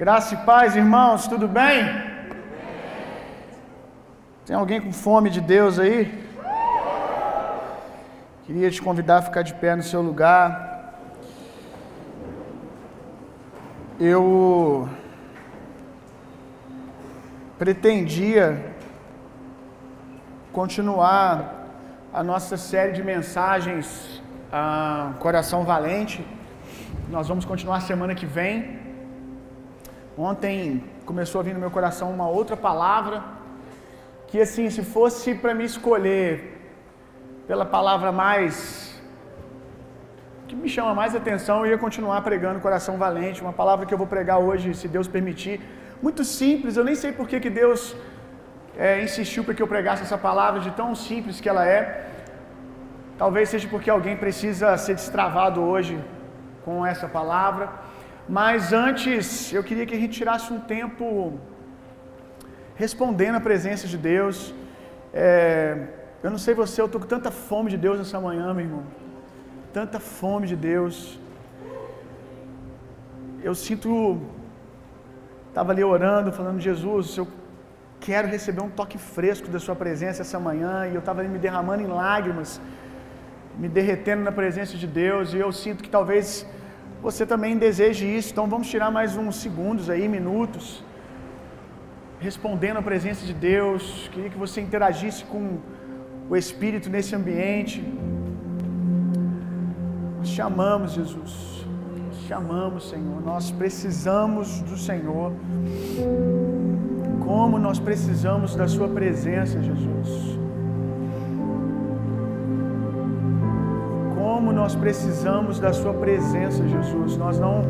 Graça e paz, irmãos, tudo bem? Tem alguém com fome de Deus aí? Queria te convidar a ficar de pé no seu lugar. Eu pretendia continuar a nossa série de mensagens ah, Coração Valente. Nós vamos continuar semana que vem. Ontem começou a vir no meu coração uma outra palavra que assim, se fosse para me escolher pela palavra mais que me chama mais atenção, eu ia continuar pregando coração valente, uma palavra que eu vou pregar hoje, se Deus permitir. Muito simples, eu nem sei por que, que Deus é, insistiu para que eu pregasse essa palavra de tão simples que ela é. Talvez seja porque alguém precisa ser destravado hoje com essa palavra. Mas antes, eu queria que a gente tirasse um tempo respondendo a presença de Deus. É, eu não sei você, eu estou com tanta fome de Deus nessa manhã, meu irmão. Tanta fome de Deus. Eu sinto. Estava ali orando, falando, Jesus, eu quero receber um toque fresco da Sua presença essa manhã. E eu estava me derramando em lágrimas, me derretendo na presença de Deus. E eu sinto que talvez você também deseje isso. Então vamos tirar mais uns segundos aí, minutos, respondendo a presença de Deus. Queria que você interagisse com o Espírito nesse ambiente. Nós chamamos, Jesus. Chamamos, Senhor. Nós precisamos do Senhor. Como nós precisamos da Sua presença, Jesus. Como nós precisamos da Sua presença, Jesus. Nós não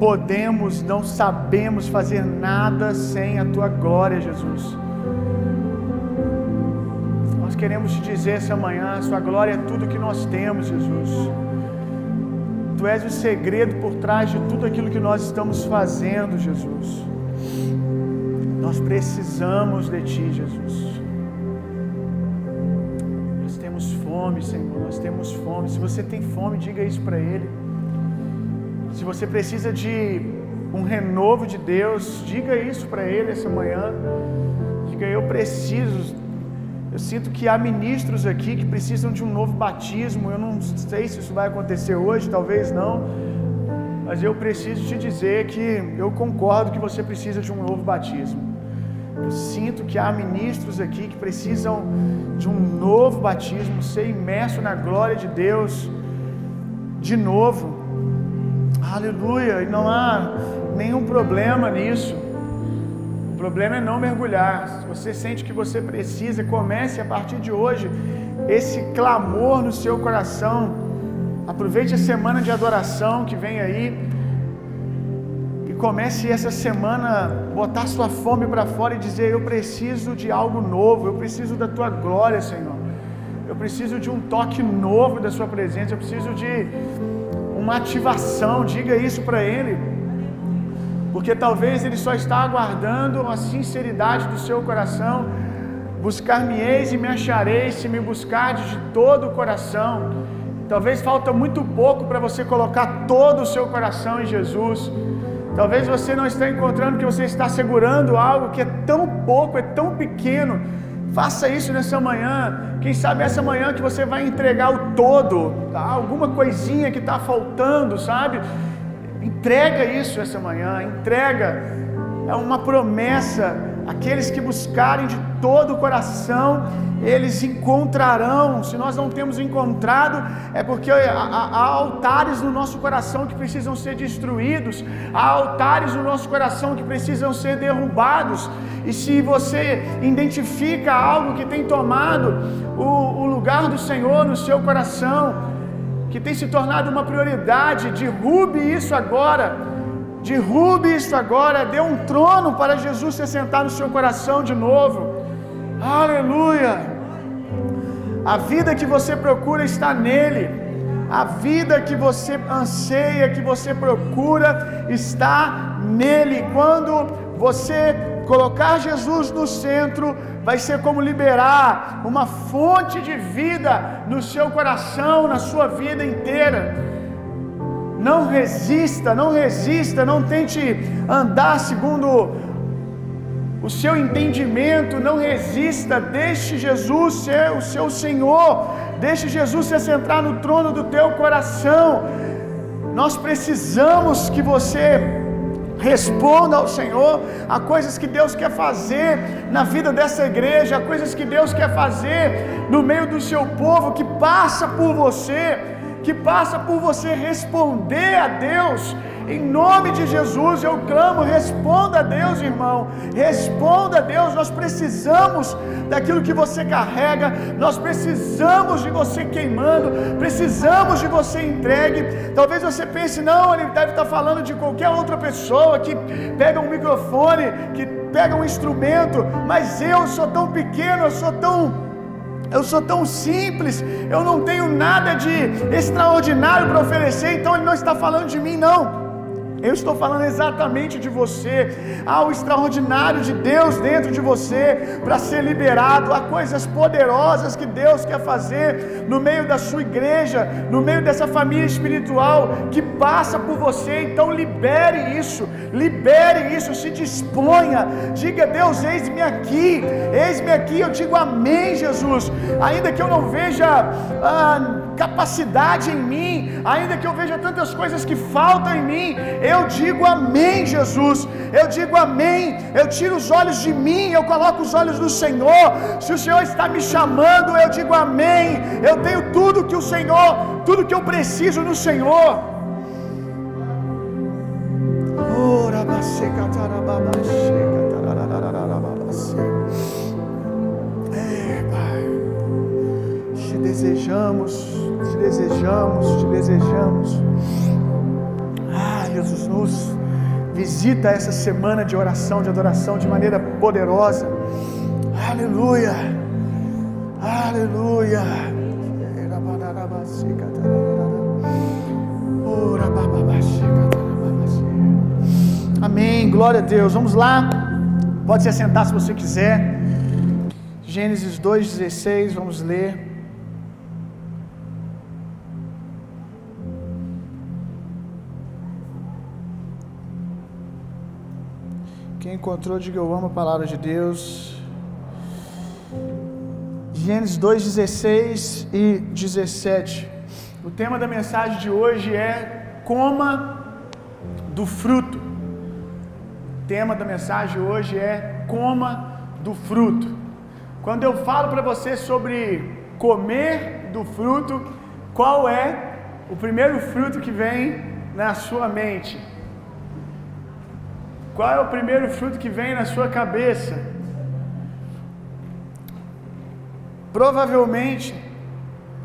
podemos, não sabemos fazer nada sem a Tua glória, Jesus. Nós queremos te dizer essa manhã: a Sua glória é tudo que nós temos, Jesus. Tu és o segredo por trás de tudo aquilo que nós estamos fazendo, Jesus. Nós precisamos de Ti, Jesus. Fome, Senhor, nós temos fome. Se você tem fome, diga isso para Ele. Se você precisa de um renovo de Deus, diga isso para Ele essa manhã. Diga, eu preciso. Eu sinto que há ministros aqui que precisam de um novo batismo. Eu não sei se isso vai acontecer hoje, talvez não. Mas eu preciso te dizer que eu concordo que você precisa de um novo batismo. Eu sinto que há ministros aqui que precisam de um novo batismo, ser imerso na glória de Deus de novo. Aleluia! E não há nenhum problema nisso. O problema é não mergulhar. Se você sente que você precisa, comece a partir de hoje esse clamor no seu coração. Aproveite a semana de adoração que vem aí comece essa semana botar sua fome para fora e dizer: Eu preciso de algo novo, eu preciso da tua glória, Senhor. Eu preciso de um toque novo da sua presença, eu preciso de uma ativação. Diga isso para ele. Porque talvez ele só está aguardando a sinceridade do seu coração. Buscar-me-eis e me achareis se me buscardes de todo o coração. Talvez falta muito pouco para você colocar todo o seu coração em Jesus. Talvez você não esteja encontrando que você está segurando algo que é tão pouco, é tão pequeno. Faça isso nessa manhã. Quem sabe essa manhã que você vai entregar o todo, tá? alguma coisinha que está faltando, sabe? Entrega isso essa manhã. Entrega. É uma promessa. Aqueles que buscarem de todo o coração, eles encontrarão. Se nós não temos encontrado, é porque há altares no nosso coração que precisam ser destruídos, há altares no nosso coração que precisam ser derrubados. E se você identifica algo que tem tomado o, o lugar do Senhor no seu coração, que tem se tornado uma prioridade, derrube isso agora. Derrube isso agora, dê um trono para Jesus se sentar no seu coração de novo. Aleluia! A vida que você procura está nele. A vida que você anseia, que você procura, está nele. Quando você colocar Jesus no centro, vai ser como liberar uma fonte de vida no seu coração, na sua vida inteira. Não resista, não resista, não tente andar segundo o seu entendimento, não resista, deixe Jesus ser o seu Senhor, deixe Jesus se assentar no trono do teu coração. Nós precisamos que você responda ao Senhor a coisas que Deus quer fazer na vida dessa igreja, a coisas que Deus quer fazer no meio do seu povo que passa por você, que passa por você responder a Deus. Em nome de Jesus eu clamo, responda a Deus, irmão. Responda a Deus. Nós precisamos daquilo que você carrega. Nós precisamos de você queimando. Precisamos de você entregue. Talvez você pense, não, ele deve estar falando de qualquer outra pessoa que pega um microfone, que pega um instrumento, mas eu sou tão pequeno, eu sou tão eu sou tão simples, eu não tenho nada de extraordinário para oferecer, então ele não está falando de mim, não. Eu estou falando exatamente de você. Há o extraordinário de Deus dentro de você para ser liberado. Há coisas poderosas que Deus quer fazer no meio da sua igreja, no meio dessa família espiritual que passa por você. Então libere isso, libere isso, se disponha. Diga, Deus, eis-me aqui, eis-me aqui. Eu digo amém, Jesus. Ainda que eu não veja. Ah, capacidade em mim, ainda que eu veja tantas coisas que faltam em mim, eu digo amém, Jesus. Eu digo amém. Eu tiro os olhos de mim, eu coloco os olhos do Senhor. Se o Senhor está me chamando, eu digo amém. Eu tenho tudo que o Senhor, tudo que eu preciso no Senhor. Pai, desejamos desejamos, te desejamos. Ah, Jesus, nos visita essa semana de oração, de adoração de maneira poderosa. Aleluia, aleluia. Amém, glória a Deus. Vamos lá, pode se assentar se você quiser. Gênesis 2,16, vamos ler. Encontrou, diga eu amo a palavra de Deus. Gênesis 2, 16 e 17. O tema da mensagem de hoje é Coma do fruto. O tema da mensagem hoje é Coma do fruto. Quando eu falo para você sobre comer do fruto, qual é o primeiro fruto que vem na sua mente? Qual é o primeiro fruto que vem na sua cabeça? Provavelmente,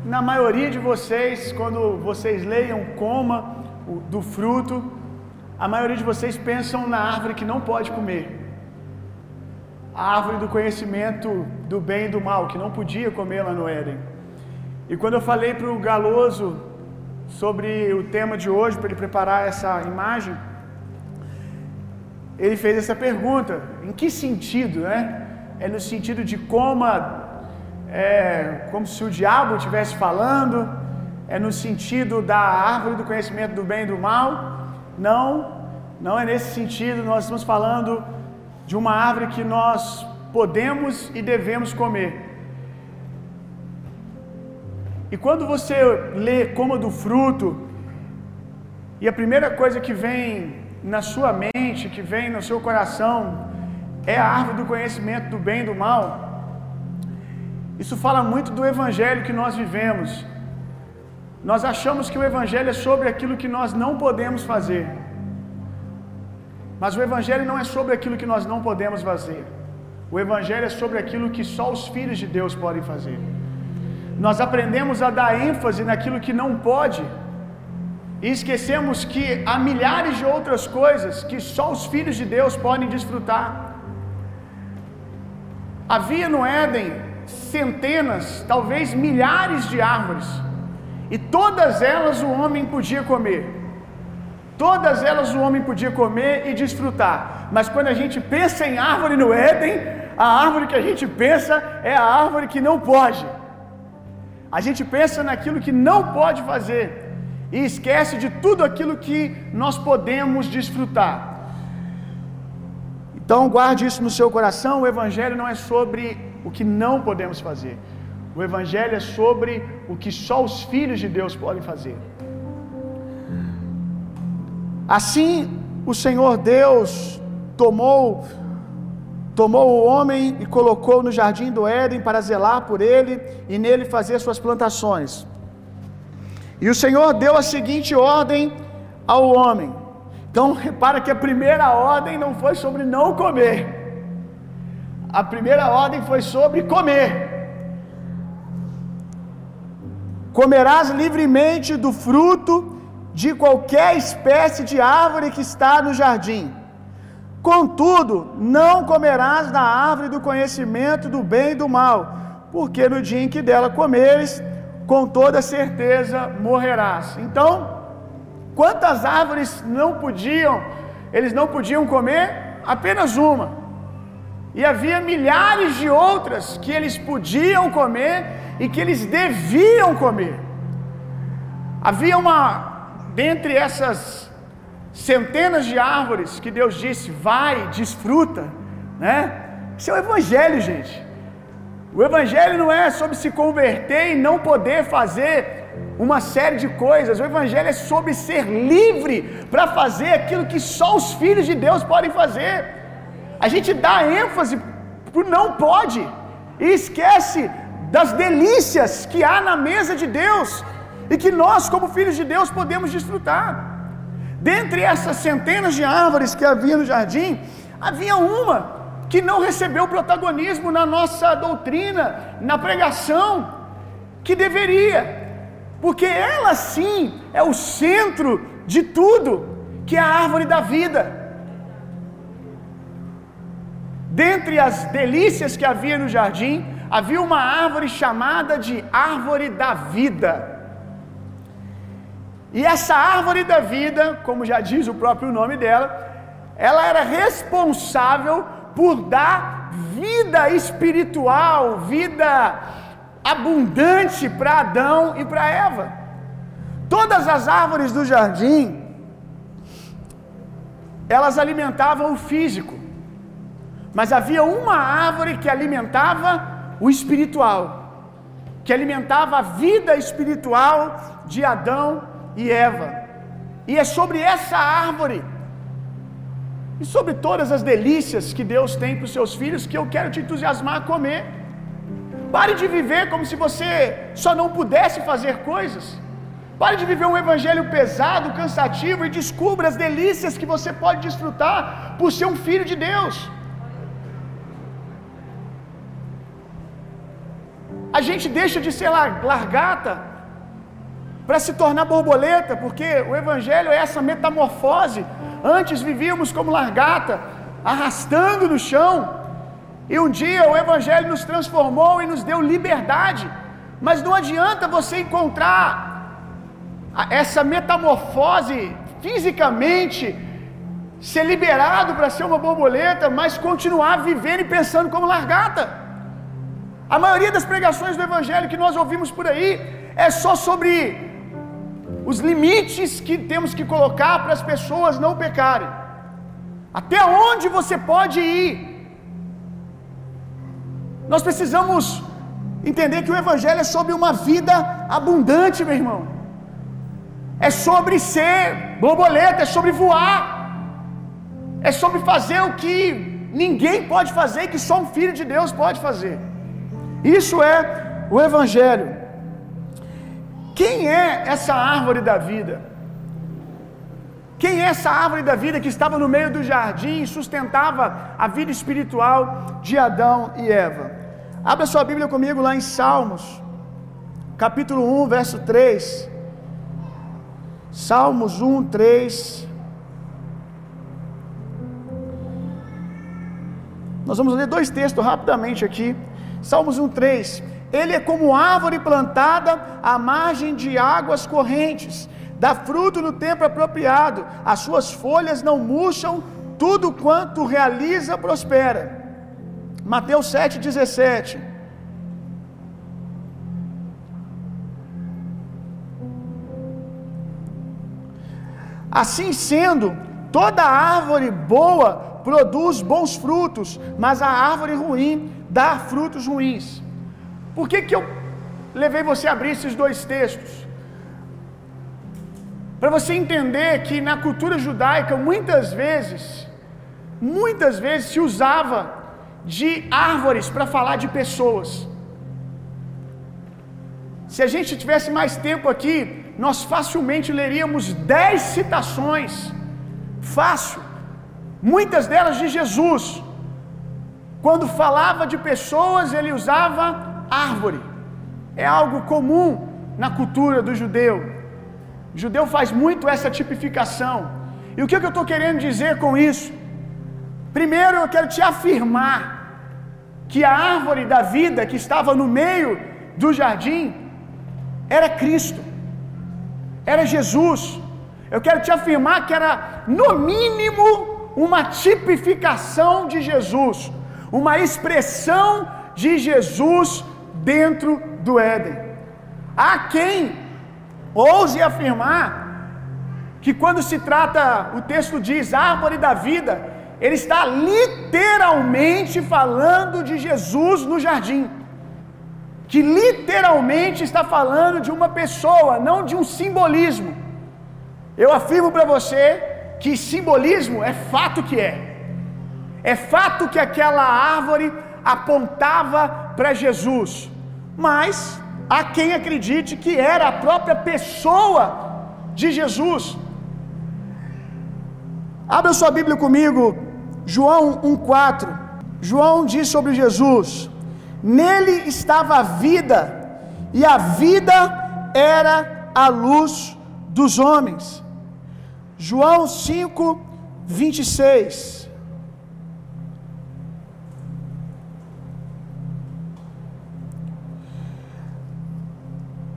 na maioria de vocês, quando vocês leiam coma do fruto, a maioria de vocês pensam na árvore que não pode comer. A árvore do conhecimento do bem e do mal, que não podia comer lá no Éden. E quando eu falei para o Galoso sobre o tema de hoje, para ele preparar essa imagem, ele fez essa pergunta: em que sentido, né? É no sentido de como, é, como se o diabo estivesse falando, é no sentido da árvore do conhecimento do bem e do mal? Não, não é nesse sentido. Nós estamos falando de uma árvore que nós podemos e devemos comer. E quando você lê coma do fruto, e a primeira coisa que vem na sua mente, que vem no seu coração, é a árvore do conhecimento do bem e do mal. Isso fala muito do evangelho que nós vivemos. Nós achamos que o evangelho é sobre aquilo que nós não podemos fazer. Mas o evangelho não é sobre aquilo que nós não podemos fazer. O evangelho é sobre aquilo que só os filhos de Deus podem fazer. Nós aprendemos a dar ênfase naquilo que não pode e esquecemos que há milhares de outras coisas que só os filhos de Deus podem desfrutar. Havia no Éden centenas, talvez milhares de árvores, e todas elas o homem podia comer. Todas elas o homem podia comer e desfrutar. Mas quando a gente pensa em árvore no Éden, a árvore que a gente pensa é a árvore que não pode. A gente pensa naquilo que não pode fazer. E esquece de tudo aquilo que nós podemos desfrutar. Então, guarde isso no seu coração. O Evangelho não é sobre o que não podemos fazer, o Evangelho é sobre o que só os filhos de Deus podem fazer. Assim, o Senhor Deus tomou tomou o homem e colocou no jardim do Éden para zelar por ele e nele fazer suas plantações. E o Senhor deu a seguinte ordem ao homem. Então, repara que a primeira ordem não foi sobre não comer. A primeira ordem foi sobre comer. Comerás livremente do fruto de qualquer espécie de árvore que está no jardim. Contudo, não comerás da árvore do conhecimento do bem e do mal, porque no dia em que dela comeres, com toda certeza morrerás. Então, quantas árvores não podiam, eles não podiam comer? Apenas uma. E havia milhares de outras que eles podiam comer e que eles deviam comer. Havia uma, dentre essas centenas de árvores que Deus disse, vai, desfruta, né? Isso é o Evangelho, gente. O Evangelho não é sobre se converter e não poder fazer uma série de coisas. O Evangelho é sobre ser livre para fazer aquilo que só os filhos de Deus podem fazer. A gente dá ênfase para não pode e esquece das delícias que há na mesa de Deus e que nós, como filhos de Deus, podemos desfrutar. Dentre essas centenas de árvores que havia no jardim, havia uma que não recebeu protagonismo na nossa doutrina, na pregação, que deveria, porque ela sim é o centro de tudo, que é a árvore da vida. Dentre as delícias que havia no jardim, havia uma árvore chamada de árvore da vida. E essa árvore da vida, como já diz o próprio nome dela, ela era responsável por dar vida espiritual, vida abundante para Adão e para Eva. Todas as árvores do jardim, elas alimentavam o físico, mas havia uma árvore que alimentava o espiritual, que alimentava a vida espiritual de Adão e Eva. E é sobre essa árvore e sobre todas as delícias que Deus tem para os seus filhos que eu quero te entusiasmar a comer. Pare de viver como se você só não pudesse fazer coisas. Pare de viver um evangelho pesado, cansativo e descubra as delícias que você pode desfrutar por ser um filho de Deus. A gente deixa de ser largata para se tornar borboleta, porque o evangelho é essa metamorfose. Antes vivíamos como largata, arrastando no chão, e um dia o evangelho nos transformou e nos deu liberdade. Mas não adianta você encontrar essa metamorfose fisicamente, ser liberado para ser uma borboleta, mas continuar vivendo e pensando como largata. A maioria das pregações do Evangelho que nós ouvimos por aí é só sobre os limites que temos que colocar para as pessoas não pecarem. Até onde você pode ir? Nós precisamos entender que o Evangelho é sobre uma vida abundante, meu irmão. É sobre ser borboleta, é sobre voar. É sobre fazer o que ninguém pode fazer e que só um filho de Deus pode fazer. Isso é o Evangelho. Quem é essa árvore da vida? Quem é essa árvore da vida que estava no meio do jardim e sustentava a vida espiritual de Adão e Eva? Abra sua Bíblia comigo lá em Salmos, capítulo 1, verso 3. Salmos 1, 3. Nós vamos ler dois textos rapidamente aqui. Salmos 1, 3. Ele é como árvore plantada à margem de águas correntes, dá fruto no tempo apropriado, as suas folhas não murcham, tudo quanto realiza prospera. Mateus 7,17. Assim sendo, toda árvore boa produz bons frutos, mas a árvore ruim dá frutos ruins. Por que, que eu levei você a abrir esses dois textos? Para você entender que na cultura judaica, muitas vezes, muitas vezes se usava de árvores para falar de pessoas. Se a gente tivesse mais tempo aqui, nós facilmente leríamos dez citações, fácil, muitas delas de Jesus. Quando falava de pessoas, ele usava árvore. É algo comum na cultura do judeu. O judeu faz muito essa tipificação. E o que, eu estou querendo dizer com isso? Primeiro, eu quero te afirmar que a árvore da vida que estava no meio do jardim era Cristo, era Jesus. Eu quero te afirmar que era, no mínimo, uma tipificação de Jesus, uma expressão de Jesus dentro do Éden. Há quem ouse afirmar que quando se trata, o texto diz, árvore da vida, ele está literalmente falando de Jesus no jardim. Que literalmente está falando de uma pessoa, não de um simbolismo. Eu afirmo para você que simbolismo é fato que é. É fato que aquela árvore apontava para Jesus. Mas há quem acredite que era a própria pessoa de Jesus. Abra sua Bíblia comigo, João 1,4. João diz sobre Jesus: Nele estava a vida, e a vida era a luz dos homens. João 5, 26.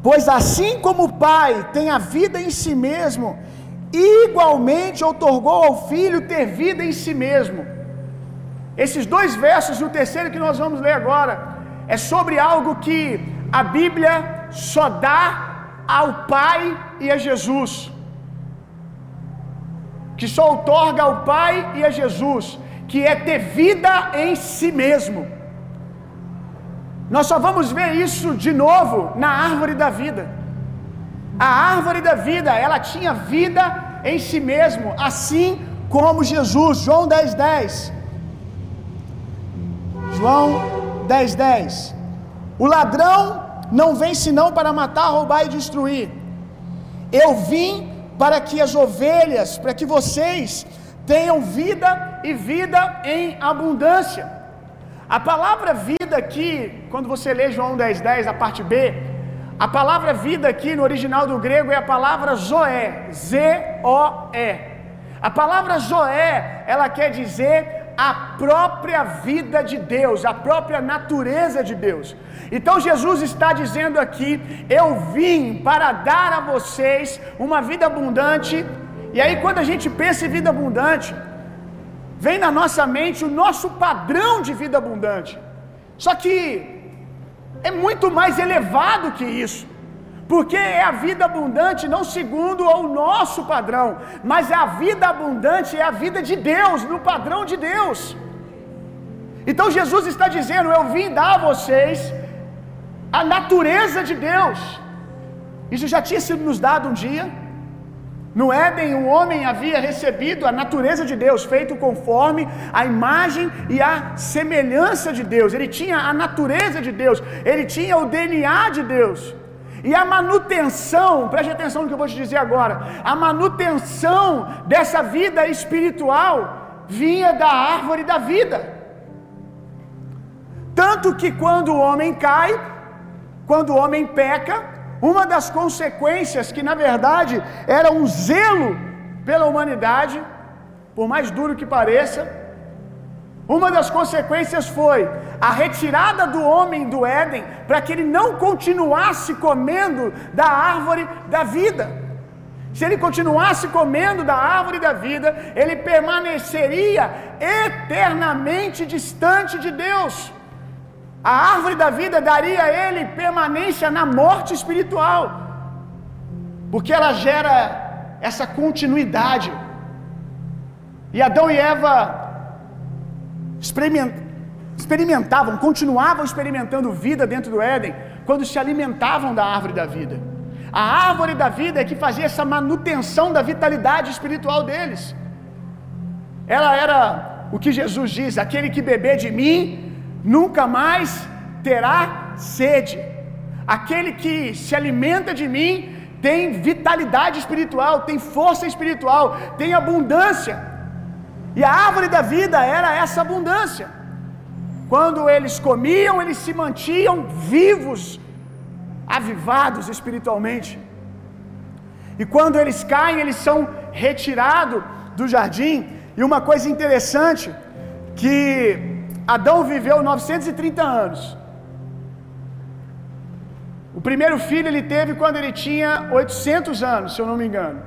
Pois assim como o Pai tem a vida em si mesmo, igualmente outorgou ao Filho ter vida em si mesmo. Esses dois versos e o terceiro que nós vamos ler agora é sobre algo que a Bíblia só dá ao Pai e a Jesus. Que só outorga ao Pai e a Jesus, que é ter vida em si mesmo. Nós só vamos ver isso de novo na árvore da vida. A árvore da vida, ela tinha vida em si mesmo, assim como Jesus. João 10, 10. João 10, 10. O ladrão não vem senão para matar, roubar e destruir. Eu vim para que as ovelhas, para que vocês tenham vida e vida em abundância. A palavra vida aqui, quando você lê João 10, 10, a parte B, a palavra vida aqui no original do grego é a palavra zoé, Z-O-E. A palavra zoé, ela quer dizer a própria vida de Deus, a própria natureza de Deus. Então Jesus está dizendo aqui: Eu vim para dar a vocês uma vida abundante. E aí, quando a gente pensa em vida abundante, vem na nossa mente o nosso padrão de vida abundante. Só que é muito mais elevado que isso. Porque é a vida abundante não segundo o nosso padrão, mas é a vida abundante, é a vida de Deus, no padrão de Deus. Então Jesus está dizendo: Eu vim dar a vocês a natureza de Deus. Isso já tinha sido nos dado um dia. No Éden, o homem havia recebido a natureza de Deus, feito conforme a imagem e a semelhança de Deus. Ele tinha a natureza de Deus, ele tinha o DNA de Deus. E a manutenção, preste atenção no que eu vou te dizer agora, a manutenção dessa vida espiritual vinha da árvore da vida. Tanto que quando o homem cai, quando o homem peca, uma das consequências que na verdade era um zelo pela humanidade, por mais duro que pareça, uma das consequências foi a retirada do homem do Éden para que ele não continuasse comendo da árvore da vida. Se ele continuasse comendo da árvore da vida, ele permaneceria eternamente distante de Deus. A árvore da vida daria a ele permanência na morte espiritual, porque ela gera essa continuidade. E Adão e Eva experimentavam, continuavam experimentando vida dentro do Éden, quando se alimentavam da árvore da vida. A árvore da vida é que fazia essa manutenção da vitalidade espiritual deles. Ela era o que Jesus diz: aquele que beber de mim nunca mais terá sede. Aquele que se alimenta de mim tem vitalidade espiritual, tem força espiritual, tem abundância. E a árvore da vida era essa abundância. Quando eles comiam, eles se mantinham vivos, avivados espiritualmente. E quando eles caem, eles são retirados do jardim. E uma coisa interessante que Adão viveu 930 anos. O primeiro filho ele teve quando ele tinha 800 anos, se eu não me engano.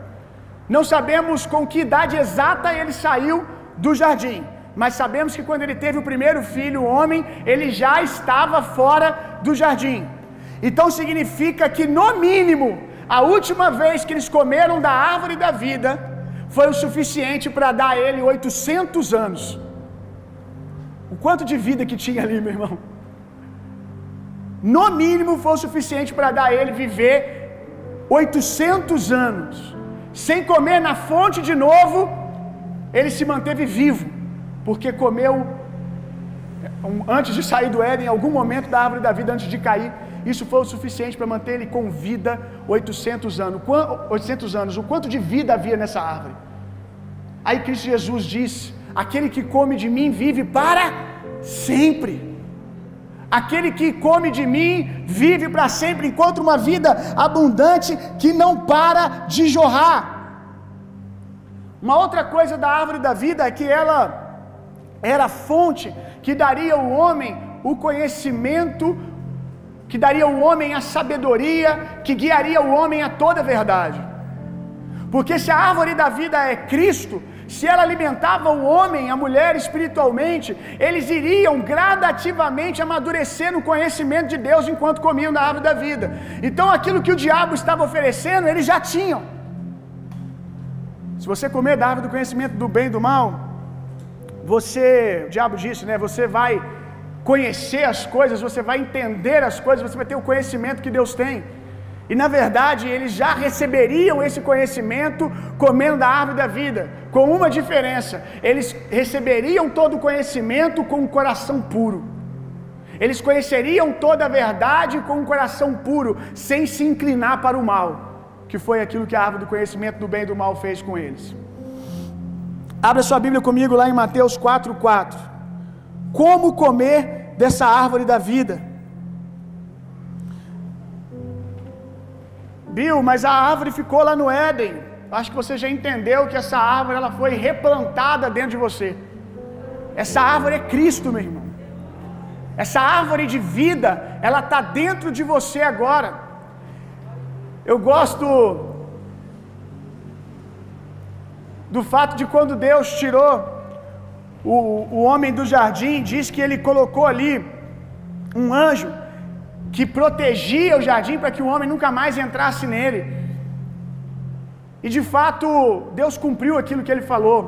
Não sabemos com que idade exata ele saiu do jardim, mas sabemos que quando ele teve o primeiro filho, o homem, ele já estava fora do jardim. Então significa que no mínimo, a última vez que eles comeram da árvore da vida foi o suficiente para dar a ele 800 anos. O quanto de vida que tinha ali, meu irmão? no mínimo foi o suficiente para dar a ele viver 800 anos. Sem comer na fonte de novo, ele se manteve vivo, porque comeu antes de sair do Éden, em algum momento da árvore da vida, antes de cair. Isso foi o suficiente para manter ele com vida 800 anos. 800 anos. O quanto de vida havia nessa árvore? Aí Cristo Jesus disse: Aquele que come de mim vive para sempre. Aquele que come de mim vive para sempre, encontra uma vida abundante que não para de jorrar. Uma outra coisa da árvore da vida é que ela era a fonte que daria ao homem o conhecimento, que daria ao homem a sabedoria, que guiaria o homem a toda a verdade. Porque se a árvore da vida é Cristo, se ela alimentava o homem, a mulher espiritualmente, eles iriam gradativamente amadurecer no conhecimento de Deus enquanto comiam da árvore da vida. Então aquilo que o diabo estava oferecendo, eles já tinham. Se você comer da árvore do conhecimento do bem e do mal, você, o diabo disse, né? Você vai conhecer as coisas, você vai entender as coisas, você vai ter o conhecimento que Deus tem. E na verdade, eles já receberiam esse conhecimento comendo da árvore da vida, com uma diferença: eles receberiam todo o conhecimento com um coração puro. Eles conheceriam toda a verdade com um coração puro, sem se inclinar para o mal, que foi aquilo que a árvore do conhecimento do bem e do mal fez com eles. Abra sua Bíblia comigo lá em Mateus 4:4. Como comer dessa árvore da vida? Bill, mas a árvore ficou lá no Éden. Acho que você já entendeu que essa árvore ela foi replantada dentro de você. Essa árvore é Cristo, meu irmão. Essa árvore de vida, ela está dentro de você agora. Eu gosto do fato de quando Deus tirou o, o homem do jardim, diz que ele colocou ali um anjo que protegia o jardim para que o homem nunca mais entrasse nele. E de fato, Deus cumpriu aquilo que ele falou.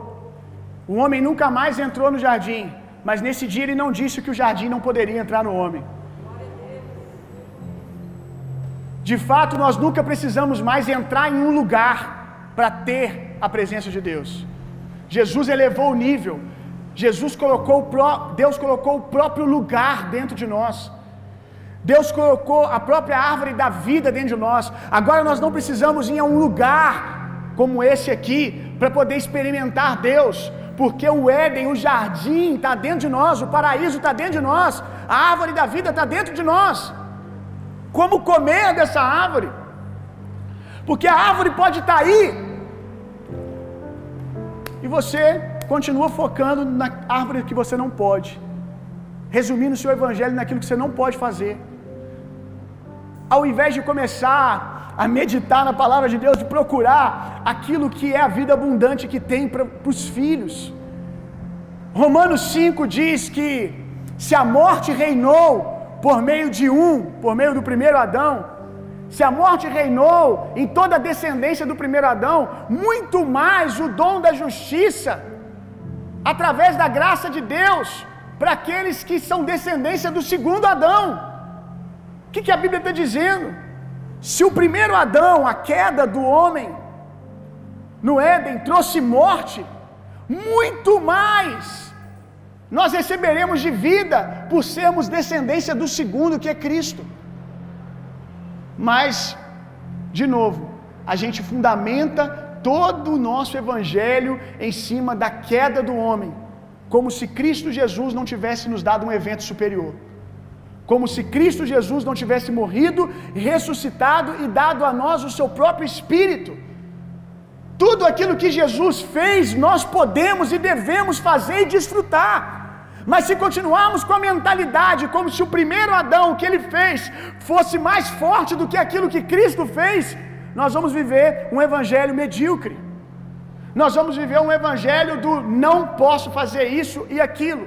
O homem nunca mais entrou no jardim, mas nesse dia ele não disse que o jardim não poderia entrar no homem. De fato, nós nunca precisamos mais entrar em um lugar para ter a presença de Deus. Jesus elevou o nível. Jesus colocou Deus colocou o próprio lugar dentro de nós. Deus colocou a própria árvore da vida dentro de nós. Agora nós não precisamos ir a um lugar como esse aqui para poder experimentar Deus, porque o Éden, o jardim está dentro de nós, o paraíso está dentro de nós, a árvore da vida está dentro de nós. Como comer dessa árvore? Porque a árvore pode estar tá aí e você continua focando na árvore que você não pode, resumindo o seu evangelho naquilo que você não pode fazer ao invés de começar a meditar na palavra de Deus, de procurar aquilo que é a vida abundante que tem para os filhos. Romanos 5 diz que se a morte reinou por meio de um, por meio do primeiro Adão, se a morte reinou em toda a descendência do primeiro Adão, muito mais o dom da justiça, através da graça de Deus, para aqueles que são descendência do segundo Adão. O que, que a Bíblia está dizendo? Se o primeiro Adão, a queda do homem no Éden, trouxe morte, muito mais nós receberemos de vida por sermos descendência do segundo, que é Cristo. Mas, de novo, a gente fundamenta todo o nosso evangelho em cima da queda do homem, como se Cristo Jesus não tivesse nos dado um evento superior. Como se Cristo Jesus não tivesse morrido, ressuscitado e dado a nós o seu próprio espírito. Tudo aquilo que Jesus fez, nós podemos e devemos fazer e desfrutar. Mas se continuarmos com a mentalidade como se o primeiro Adão que ele fez fosse mais forte do que aquilo que Cristo fez, nós vamos viver um evangelho medíocre. Nós vamos viver um evangelho do não posso fazer isso e aquilo.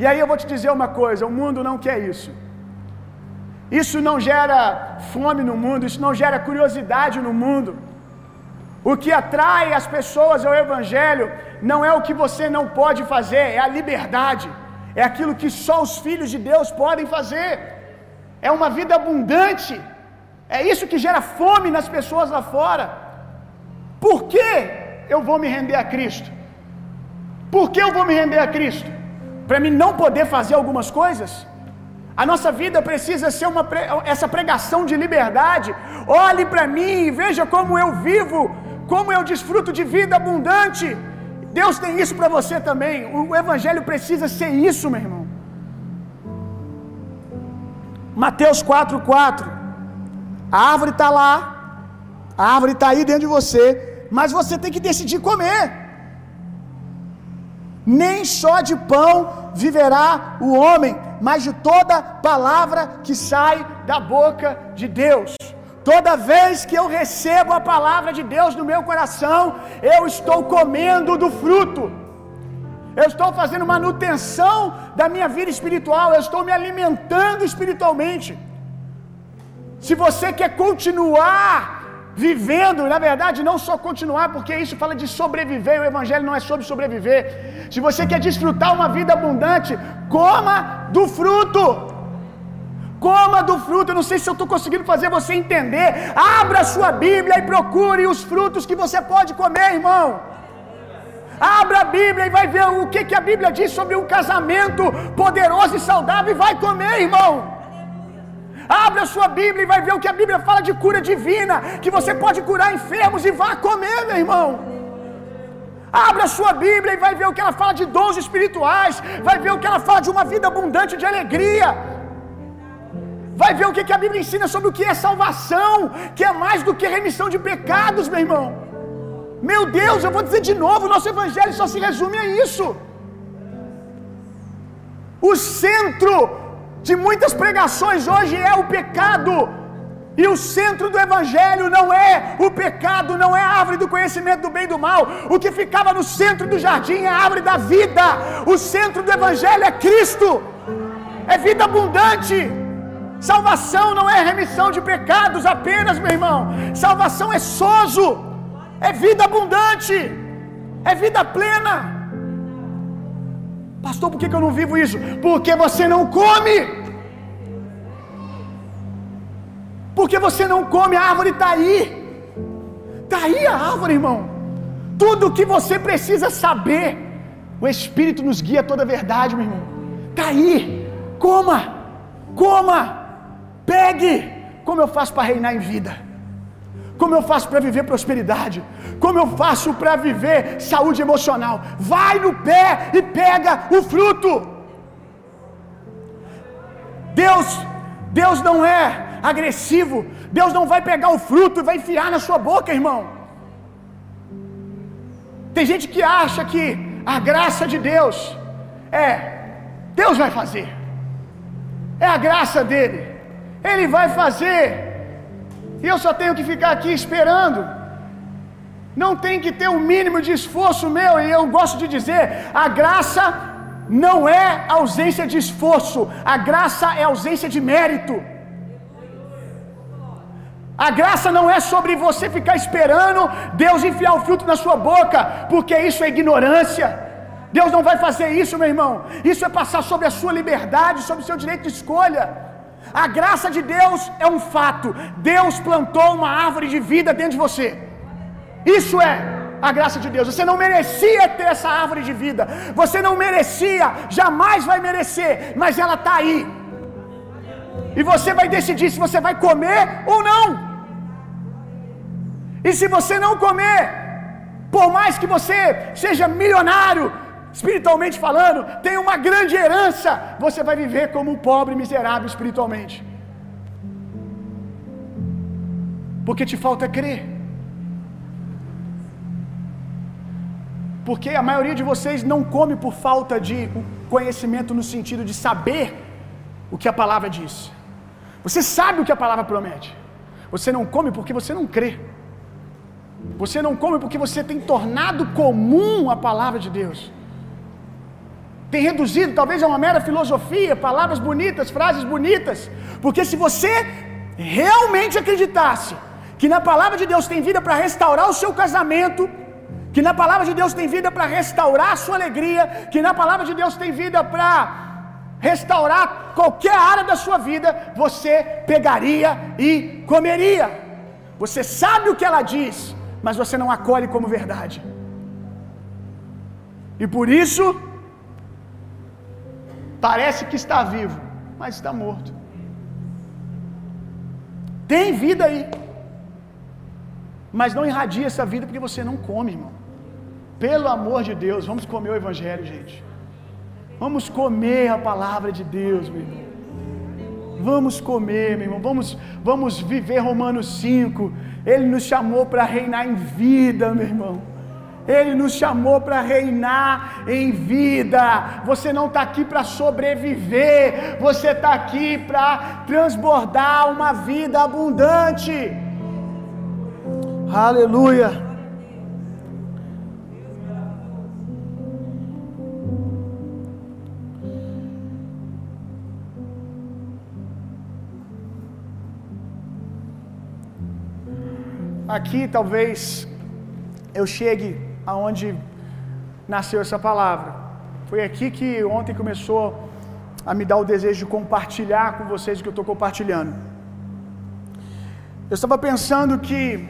E aí eu vou te dizer uma coisa: o mundo não quer isso. Isso não gera fome no mundo, isso não gera curiosidade no mundo. O que atrai as pessoas ao Evangelho não é o que você não pode fazer, é a liberdade, é aquilo que só os filhos de Deus podem fazer, é uma vida abundante, é isso que gera fome nas pessoas lá fora. Por que eu vou me render a Cristo? Por que eu vou me render a Cristo? Para mim não poder fazer algumas coisas? A nossa vida precisa ser uma essa pregação de liberdade. Olhe para mim e veja como eu vivo como eu desfruto de vida abundante. Deus tem isso para você também. O Evangelho precisa ser isso, meu irmão. Mateus 4,4. A árvore está lá, a árvore está aí dentro de você, mas você tem que decidir comer. Nem só de pão viverá o homem, mas de toda palavra que sai da boca de Deus. Toda vez que eu recebo a palavra de Deus no meu coração, eu estou comendo do fruto. Eu estou fazendo manutenção da minha vida espiritual, eu estou me alimentando espiritualmente. Se você quer continuar vivendo, na verdade, não só continuar, porque isso fala de sobreviver, o evangelho não é sobre sobreviver. Se você quer desfrutar uma vida abundante, coma do fruto. Coma do fruto. Eu não sei se eu estou conseguindo fazer você entender. Abra a sua Bíblia e procure os frutos que você pode comer, irmão. Abra a Bíblia e vai ver o que, que a Bíblia diz sobre um casamento poderoso e saudável e vai comer, irmão. Abra a sua Bíblia e vai ver o que a Bíblia fala de cura divina, que você pode curar enfermos e vá comer, meu irmão. Abra a sua Bíblia e vai ver o que ela fala de dons espirituais, vai ver o que ela fala de uma vida abundante de alegria. Vai ver o que, a Bíblia ensina sobre o que é salvação, que é mais do que remissão de pecados, meu irmão. Meu Deus, eu vou dizer de novo: nosso Evangelho só se resume a isso. O centro de muitas pregações hoje é o pecado. E o centro do evangelho não é o pecado, não é a árvore do conhecimento do bem e do mal. O que ficava no centro do jardim é a árvore da vida. O centro do evangelho é Cristo. É vida abundante. Salvação não é remissão de pecados apenas, meu irmão. Salvação é sozo, é vida abundante, é vida plena. Pastor, por que, que eu não vivo isso? Porque você não come. Porque você não come, a árvore está aí. Está aí a árvore, irmão. Tudo o que você precisa saber, o Espírito nos guia toda a verdade, meu irmão. Está aí. Coma, coma. Pegue como eu faço para reinar em vida, como eu faço para viver prosperidade, como eu faço para viver saúde emocional. Vai no pé e pega o fruto. Deus, Deus não é agressivo. Deus não vai pegar o fruto e vai enfiar na sua boca, irmão. Tem gente que acha que a graça de Deus é Deus vai fazer. É a graça dele. Ele vai fazer. E eu só tenho que ficar aqui esperando. Não tem que ter um mínimo de esforço meu, e eu gosto de dizer: a graça não é ausência de esforço, a graça é ausência de mérito. A graça não é sobre você ficar esperando Deus enfiar o fruto na sua boca, porque isso é ignorância. Deus não vai fazer isso, meu irmão. Isso é passar sobre a sua liberdade, sobre o seu direito de escolha. A graça de Deus é um fato. Deus plantou uma árvore de vida dentro de você. Isso é a graça de Deus. Você não merecia ter essa árvore de vida. Você não merecia, jamais vai merecer, mas ela está aí. E você vai decidir se você vai comer ou não. E se você não comer, por mais que você seja milionário, espiritualmente falando, tem uma grande herança, você vai viver como um pobre miserável espiritualmente. Porque te falta crer. Porque a maioria de vocês não come por falta de conhecimento no sentido de saber o que a palavra diz. Você sabe o que a palavra promete. Você não come porque você não crê. Você não come porque você tem tornado comum a palavra de Deus. Tem reduzido, talvez, a uma mera filosofia, palavras bonitas, frases bonitas. Porque se você realmente acreditasse que na palavra de Deus tem vida para restaurar o seu casamento, que na palavra de Deus tem vida para restaurar a sua alegria, que na palavra de Deus tem vida para restaurar qualquer área da sua vida, você pegaria e comeria. Você sabe o que ela diz, mas você não acolhe como verdade. E por isso, parece que está vivo, mas está morto. Tem vida aí, mas não irradia essa vida porque você não come, irmão. Pelo amor de Deus, vamos comer o Evangelho, gente. Vamos comer a palavra de Deus, meu irmão. Vamos comer, meu irmão. Vamos, vamos viver Romanos 5. Ele nos chamou para reinar em vida, meu irmão. Ele nos chamou para reinar em vida. Você não está aqui para sobreviver. Você está aqui para transbordar uma vida abundante. Aleluia. aqui talvez eu chegue aonde nasceu essa palavra. Foi aqui que ontem começou a me dar o desejo de compartilhar com vocês o que eu estou compartilhando. Eu estava pensando que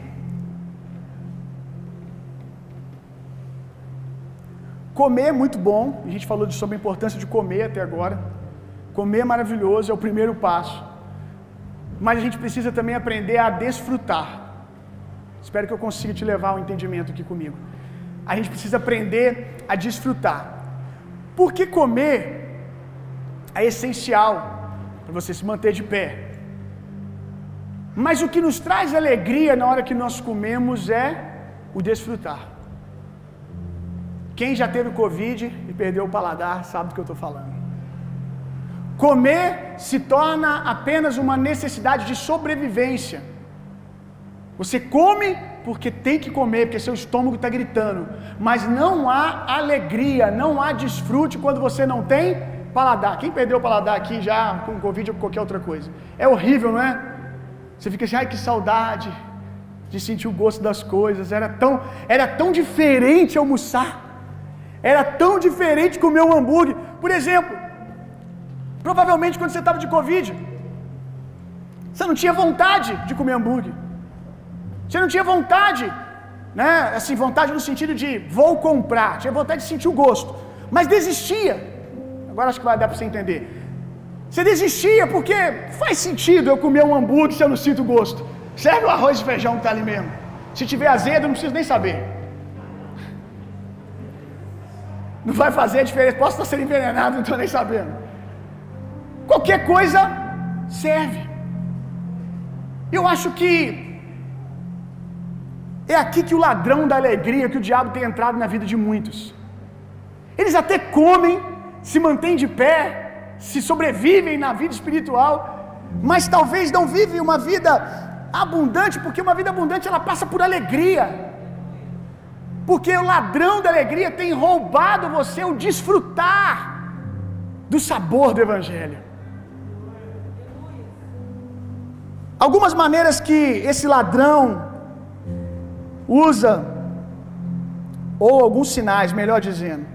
comer é muito bom, a gente falou sobre a importância de comer até agora. Comer é maravilhoso, é o primeiro passo. Mas a gente precisa também aprender a desfrutar. Espero que eu consiga te levar ao entendimento aqui comigo. A gente precisa aprender a desfrutar. Porque comer é essencial para você se manter de pé. Mas o que nos traz alegria na hora que nós comemos é o desfrutar. Quem já teve Covid e perdeu o paladar sabe do que eu estou falando. Comer se torna apenas uma necessidade de sobrevivência. Você come porque tem que comer, porque seu estômago está gritando. Mas não há alegria, não há desfrute quando você não tem paladar. Quem perdeu o paladar aqui já com Covid ou qualquer outra coisa? É horrível, não é? Você fica assim, ai que saudade de sentir o gosto das coisas. Era tão, era tão diferente almoçar. Era tão diferente comer um hambúrguer. Por exemplo, provavelmente quando você estava de Covid, você não tinha vontade de comer hambúrguer. Você não tinha vontade, né? Assim, vontade no sentido de vou comprar, tinha vontade de sentir o gosto, mas desistia. Agora acho que vai dar para você entender. Você desistia porque faz sentido eu comer um hambúrguer se eu não sinto gosto. Serve o arroz e feijão que está ali mesmo. Se tiver azedo, não preciso nem saber. Não vai fazer diferença. Posso estar sendo envenenado, não estou nem sabendo. Qualquer coisa serve. Eu acho que é aqui que o ladrão da alegria, que o diabo tem entrado na vida de muitos. Eles até comem, se mantêm de pé, se sobrevivem na vida espiritual, mas talvez não vivem uma vida abundante, porque uma vida abundante ela passa por alegria. Porque o ladrão da alegria tem roubado você o desfrutar do sabor do evangelho. Algumas maneiras que esse ladrão usa, ou alguns sinais, melhor dizendo,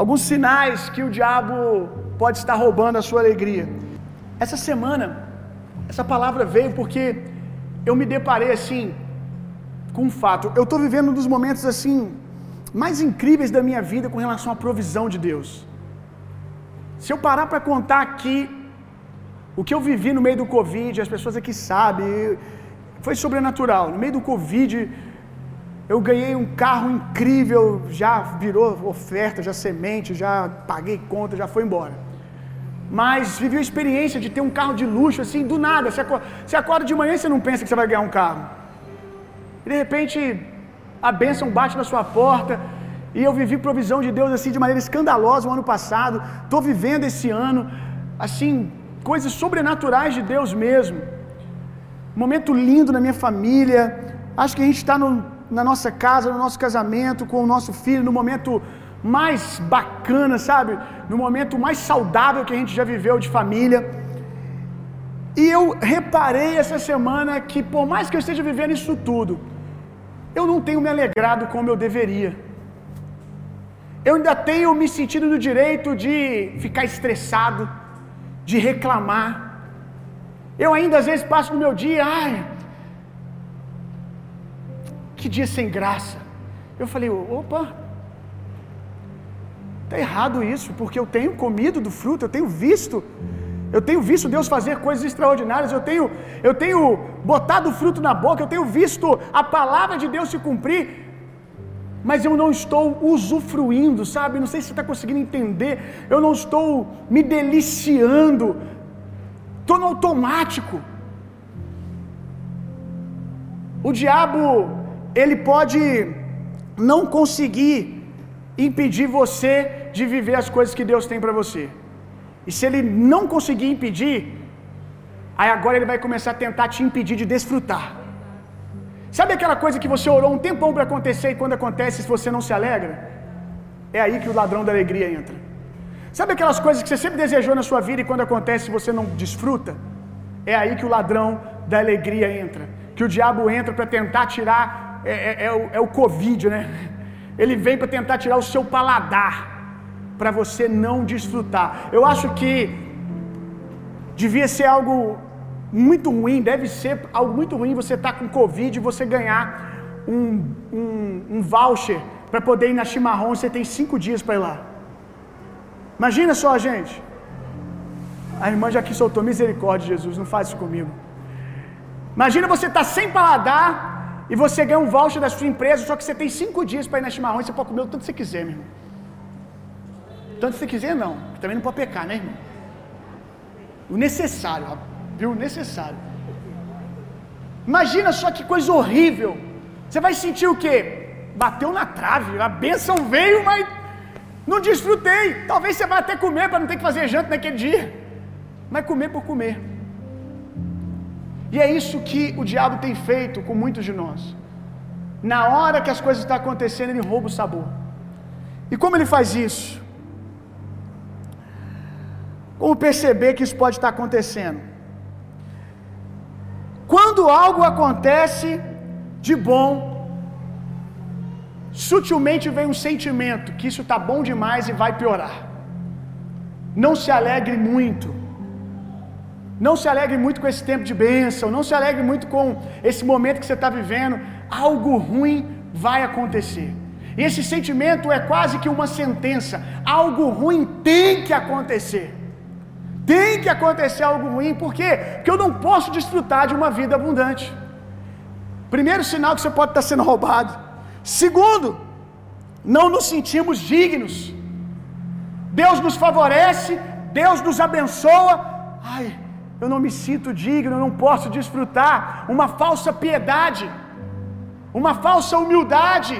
alguns sinais que o diabo pode estar roubando a sua alegria. Essa semana, essa palavra veio porque eu me deparei assim com um fato. Eu estou vivendo um dos momentos assim mais incríveis da minha vida com relação à provisão de Deus. Se eu parar para contar aqui o que eu vivi no meio do Covid, as pessoas aqui sabem, foi sobrenatural. No meio do Covid, eu ganhei um carro incrível, já virou oferta, já semente, já paguei conta, já foi embora. Mas vivi a experiência de ter um carro de luxo, assim, do nada. Você acorda, você acorda de manhã e você não pensa que você vai ganhar um carro. E de repente, a bênção bate na sua porta. E eu vivi provisão de Deus assim de maneira escandalosa o ano passado. Estou vivendo esse ano, assim, coisas sobrenaturais de Deus mesmo. Momento lindo na minha família. Acho que a gente está na nossa casa, no nosso casamento, com o nosso filho, no momento mais bacana, sabe? No momento mais saudável que a gente já viveu de família. E eu reparei essa semana que, por mais que eu esteja vivendo isso tudo, eu não tenho me alegrado como eu deveria. Eu ainda tenho me sentido no direito de ficar estressado, de reclamar. Eu ainda às vezes passo no meu dia, ai, que dia sem graça. Eu falei, opa, tá errado isso, porque eu tenho comido do fruto, eu tenho visto, eu tenho visto Deus fazer coisas extraordinárias, eu tenho, eu tenho botado o fruto na boca, eu tenho visto a palavra de Deus se cumprir, mas eu não estou usufruindo, sabe? Não sei se você está conseguindo entender. Eu não estou me deliciando, estou no automático. O diabo, ele pode não conseguir impedir você de viver as coisas que Deus tem para você. E se ele não conseguir impedir, aí agora ele vai começar a tentar te impedir de desfrutar. Sabe aquela coisa que você orou um tempão para acontecer e quando acontece você não se alegra? É aí que o ladrão da alegria entra. Sabe aquelas coisas que você sempre desejou na sua vida e quando acontece você não desfruta? É aí que o ladrão da alegria entra. Que o diabo entra para tentar tirar. É, é, é, o, é o Covid, né? Ele vem para tentar tirar o seu paladar, para você não desfrutar. Eu acho que devia ser algo muito ruim, deve ser algo muito ruim você estar tá com Covid e você ganhar um, um, um voucher para poder ir na Chimarrão você tem cinco dias para ir lá. Imagina só, gente. A irmã já aqui soltou misericórdia, Jesus, não faz isso comigo. Imagina você estar tá sem paladar e você ganha um voucher da sua empresa, só que você tem cinco dias para ir na chimarrão e você pode comer o tanto que você quiser, meu irmão. Tanto que você quiser, não. Também não pode pecar, né, irmão? O necessário, viu? O necessário. Imagina só que coisa horrível. Você vai sentir o quê? Bateu na trave, a bênção veio, mas não desfrutei. Talvez você vá até comer para não ter que fazer janta naquele dia. Mas comer por comer. E é isso que o diabo tem feito com muitos de nós. Na hora que as coisas estão acontecendo, ele rouba o sabor. E como ele faz isso? Como perceber que isso pode estar acontecendo? Quando algo acontece de bom, sutilmente vem um sentimento que isso está bom demais e vai piorar. Não se alegre muito. Não se alegre muito com esse tempo de bênção. Não se alegre muito com esse momento que você está vivendo. Algo ruim vai acontecer. E esse sentimento é quase que uma sentença. Algo ruim tem que acontecer. Tem que acontecer algo ruim, por quê? Porque eu não posso desfrutar de uma vida abundante. Primeiro sinal que você pode estar sendo roubado. Segundo, não nos sentimos dignos. Deus nos favorece, Deus nos abençoa. Ai, eu não me sinto digno, eu não posso desfrutar. Uma falsa piedade, uma falsa humildade.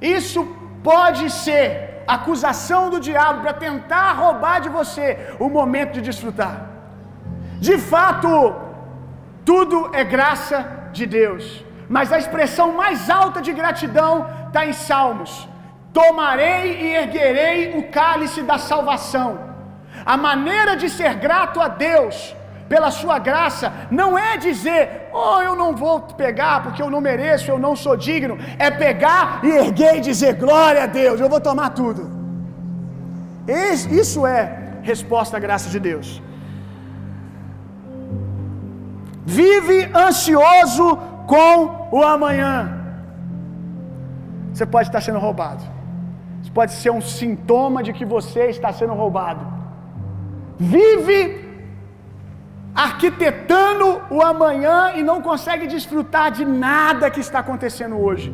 Isso pode ser acusação do diabo para tentar roubar de você o momento de desfrutar. De fato, tudo é graça de Deus, mas a expressão mais alta de gratidão está em Salmos: Tomarei e erguerei o cálice da salvação. A maneira de ser grato a Deus pela sua graça, não é dizer, oh, eu não vou pegar porque eu não mereço, eu não sou digno. É pegar e erguer e dizer, glória a Deus, eu vou tomar tudo. Isso é resposta à graça de Deus. Vive ansioso com o amanhã. Você pode estar sendo roubado. Isso pode ser um sintoma de que você está sendo roubado. Vive arquitetando o amanhã e não consegue desfrutar de nada que está acontecendo hoje.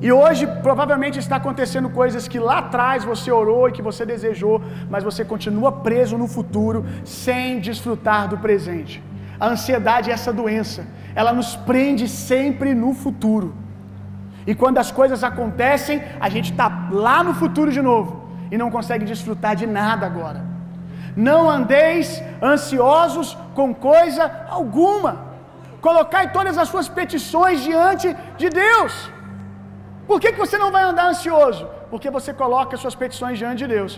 E hoje provavelmente está acontecendo coisas que lá atrás você orou e que você desejou, mas você continua preso no futuro sem desfrutar do presente. A ansiedade é essa doença, ela nos prende sempre no futuro. E quando as coisas acontecem, a gente está lá no futuro de novo e não consegue desfrutar de nada agora. Não andeis ansiosos com coisa alguma. Colocai todas as suas petições diante de Deus. Por que, que você não vai andar ansioso? Porque você coloca suas petições diante de Deus.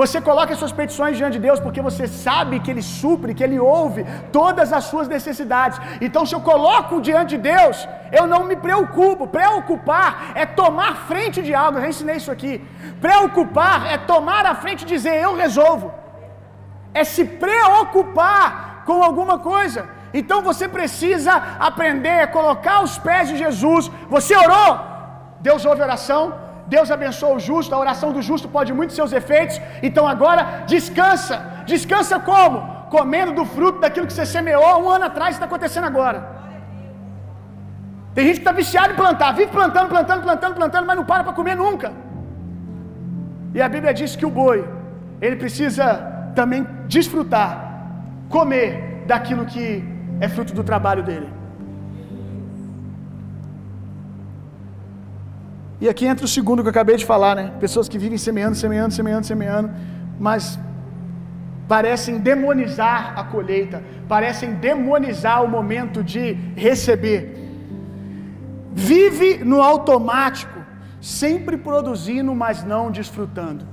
Você coloca suas petições diante de Deus porque você sabe que Ele supre, que Ele ouve todas as suas necessidades. Então, se eu coloco diante de Deus, eu não me preocupo. Preocupar é tomar frente de algo. Eu já ensinei isso aqui. Preocupar é tomar a frente e dizer eu resolvo. É se preocupar com alguma coisa. Então você precisa aprender a colocar os pés de Jesus. Você orou, Deus ouve oração, Deus abençoa o justo, a oração do justo pode muito seus efeitos. Então agora descansa. Descansa como? Comendo do fruto daquilo que você semeou um ano atrás, está acontecendo agora. Tem gente que está viciado em plantar, vive plantando, plantando, plantando, plantando, mas não para para comer nunca. E a Bíblia diz que o boi, ele precisa também desfrutar, comer daquilo que é fruto do trabalho dele. E aqui entra o segundo que eu acabei de falar, né? Pessoas que vivem semeando, semeando, semeando, semeando, mas parecem demonizar a colheita, parecem demonizar o momento de receber. Vive no automático, sempre produzindo, mas não desfrutando.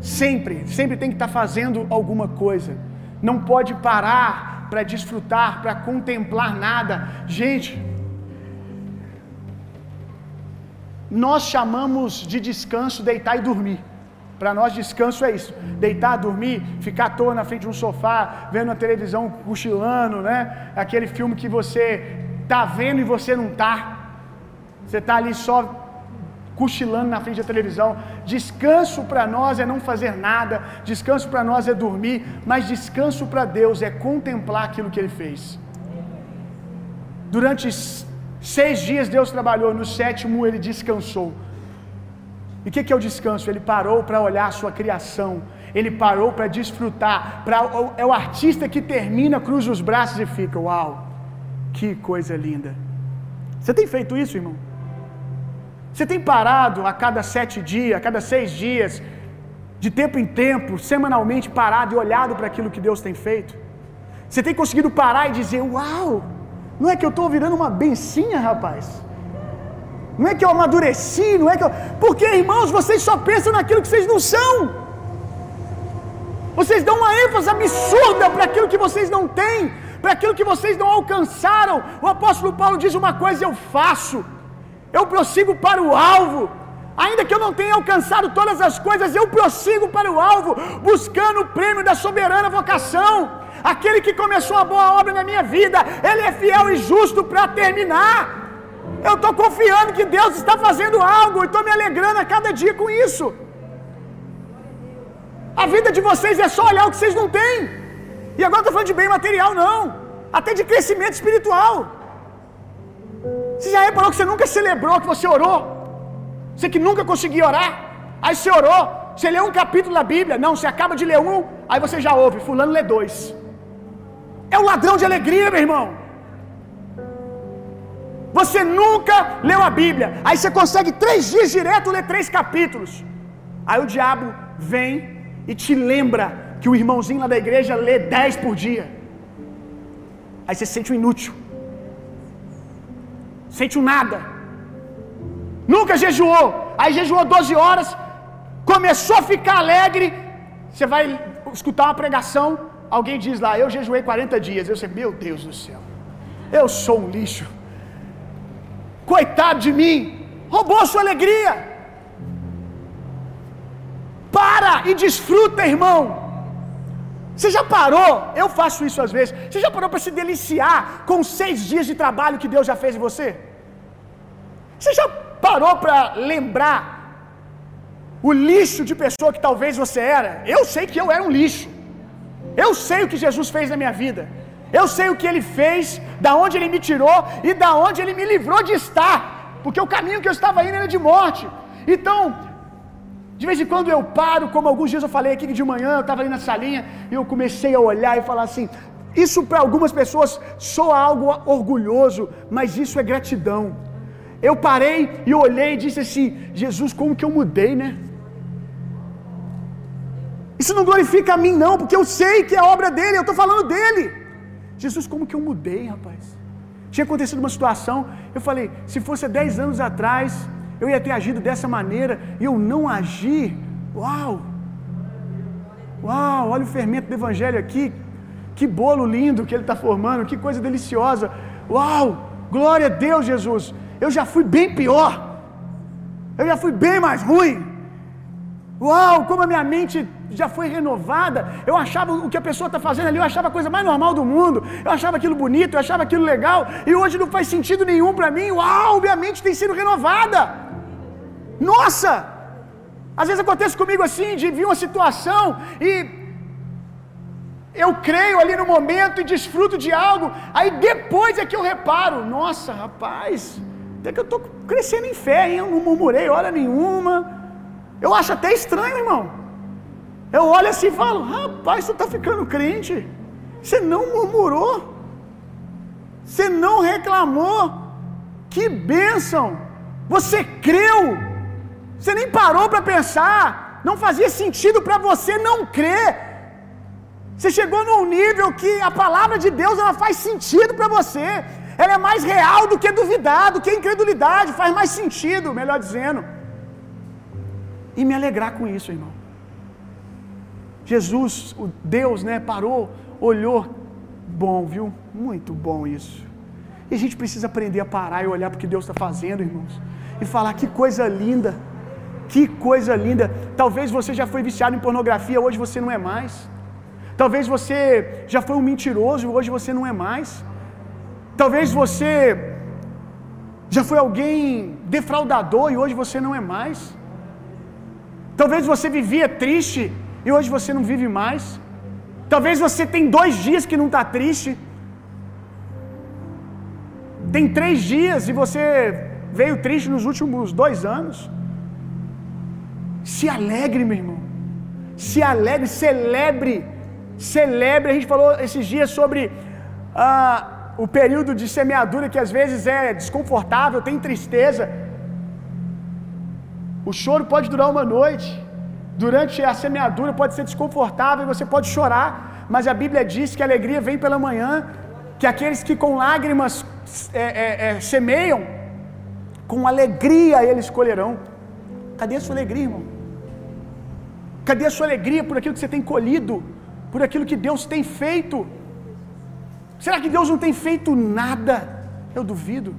Sempre, sempre tem que estar fazendo alguma coisa. Não pode parar para desfrutar, para contemplar nada. Gente, nós chamamos de descanso deitar e dormir. Para nós, descanso é isso: deitar, dormir, ficar à toa na frente de um sofá, vendo a televisão, cochilando, né? Aquele filme que você tá vendo e você não tá. Você tá ali só cochilando na frente da televisão. Descanso para nós é não fazer nada, descanso para nós é dormir, mas descanso para Deus é contemplar aquilo que Ele fez. Durante seis dias Deus trabalhou, no sétimo Ele descansou. E o que, que é o descanso? Ele parou para olhar a sua criação, ele parou para desfrutar. Pra, é o artista que termina, cruza os braços e fica: Uau, que coisa linda. Você tem feito isso, irmão? Você tem parado a cada sete dias, a cada seis dias, de tempo em tempo, semanalmente parado e olhado para aquilo que Deus tem feito? Você tem conseguido parar e dizer: Uau, não é que eu estou virando uma bencinha, rapaz? Não é que eu amadureci, não é que eu. Porque, irmãos, vocês só pensam naquilo que vocês não são. Vocês dão uma ênfase absurda para aquilo que vocês não têm, para aquilo que vocês não alcançaram. O apóstolo Paulo diz uma coisa: eu faço, eu prossigo para o alvo. Ainda que eu não tenha alcançado todas as coisas, eu prossigo para o alvo, buscando o prêmio da soberana vocação. Aquele que começou a boa obra na minha vida, ele é fiel e justo para terminar. Eu estou confiando que Deus está fazendo algo e estou me alegrando a cada dia com isso. A vida de vocês é só olhar o que vocês não têm. E agora estou falando de bem material, não. Até de crescimento espiritual. Você já reparou que você nunca celebrou que você orou? Você que nunca conseguiu orar? Aí você orou, você leu um capítulo da Bíblia. Não, você acaba de ler um, aí você já ouve. Fulano lê dois. É um ladrão de alegria, meu irmão. Você nunca leu a Bíblia. Aí você consegue três dias direto ler três capítulos. Aí o diabo vem e te lembra que o irmãozinho lá da igreja lê dez por dia. Aí você sente um inútil. Sente um nada. Nunca jejuou. Aí jejuou 12 horas. Começou a ficar alegre. Você vai escutar uma pregação. Alguém diz lá, eu jejuei 40 dias. Eu sei, meu Deus do céu, eu sou um lixo. Coitado de mim, roubou a sua alegria. Para e desfruta, irmão. Você já parou? Eu faço isso às vezes. Você já parou para se deliciar com seis dias de trabalho que Deus já fez em você? Você já parou para lembrar o lixo de pessoa que talvez você era? Eu sei que eu era um lixo. Eu sei o que Jesus fez na minha vida. Eu sei o que ele fez, da onde ele me tirou e da onde ele me livrou de estar, porque o caminho que eu estava indo era de morte. Então, de vez em quando eu paro, como alguns dias eu falei aqui de manhã, eu estava ali na salinha e eu comecei a olhar e falar assim: isso para algumas pessoas soa algo orgulhoso, mas isso é gratidão. Eu parei e olhei e disse assim: Jesus, como que eu mudei, né? Isso não glorifica a mim, não, porque eu sei que é obra dele, eu estou falando dele. Jesus, como que eu mudei, rapaz? Tinha acontecido uma situação, eu falei, se fosse 10 anos atrás, eu ia ter agido dessa maneira, e eu não agi. Uau! Uau, olha o fermento do evangelho aqui. Que bolo lindo que ele está formando, que coisa deliciosa. Uau! Glória a Deus, Jesus. Eu já fui bem pior. Eu já fui bem mais ruim. Uau, como a minha mente já foi renovada. Eu achava o que a pessoa está fazendo ali, eu achava a coisa mais normal do mundo. Eu achava aquilo bonito, eu achava aquilo legal. E hoje não faz sentido nenhum para mim. Uau, minha mente tem sido renovada. Nossa! Às vezes acontece comigo assim, de vir uma situação e eu creio ali no momento e desfruto de algo, aí depois é que eu reparo, nossa, rapaz, até que eu estou crescendo em fé, hein? eu não murmurei hora nenhuma. Eu acho até estranho, irmão. Eu olho assim e falo: rapaz, tu está ficando crente. Você não murmurou. Você não reclamou. Que bênção. Você creu. Você nem parou para pensar. Não fazia sentido para você não crer. Você chegou num nível que a palavra de Deus ela faz sentido para você. Ela é mais real do que duvidar, do que incredulidade. Faz mais sentido, melhor dizendo. E me alegrar com isso, irmão. Jesus, o Deus, né, parou, olhou. Bom, viu? Muito bom isso. E a gente precisa aprender a parar e olhar para o que Deus está fazendo, irmãos. E falar que coisa linda. Que coisa linda. Talvez você já foi viciado em pornografia, hoje você não é mais. Talvez você já foi um mentiroso, hoje você não é mais. Talvez você já foi alguém defraudador e hoje você não é mais. Talvez você vivia triste e hoje você não vive mais. Talvez você tem dois dias que não está triste. Tem três dias e você veio triste nos últimos dois anos. Se alegre, meu irmão. Se alegre, celebre. Celebre. A gente falou esses dias sobre ah, o período de semeadura que às vezes é desconfortável, tem tristeza. O choro pode durar uma noite. Durante a semeadura pode ser desconfortável e você pode chorar, mas a Bíblia diz que a alegria vem pela manhã, que aqueles que com lágrimas é, é, é, semeiam, com alegria eles colherão. Cadê a sua alegria, irmão? Cadê a sua alegria por aquilo que você tem colhido? Por aquilo que Deus tem feito? Será que Deus não tem feito nada? Eu duvido.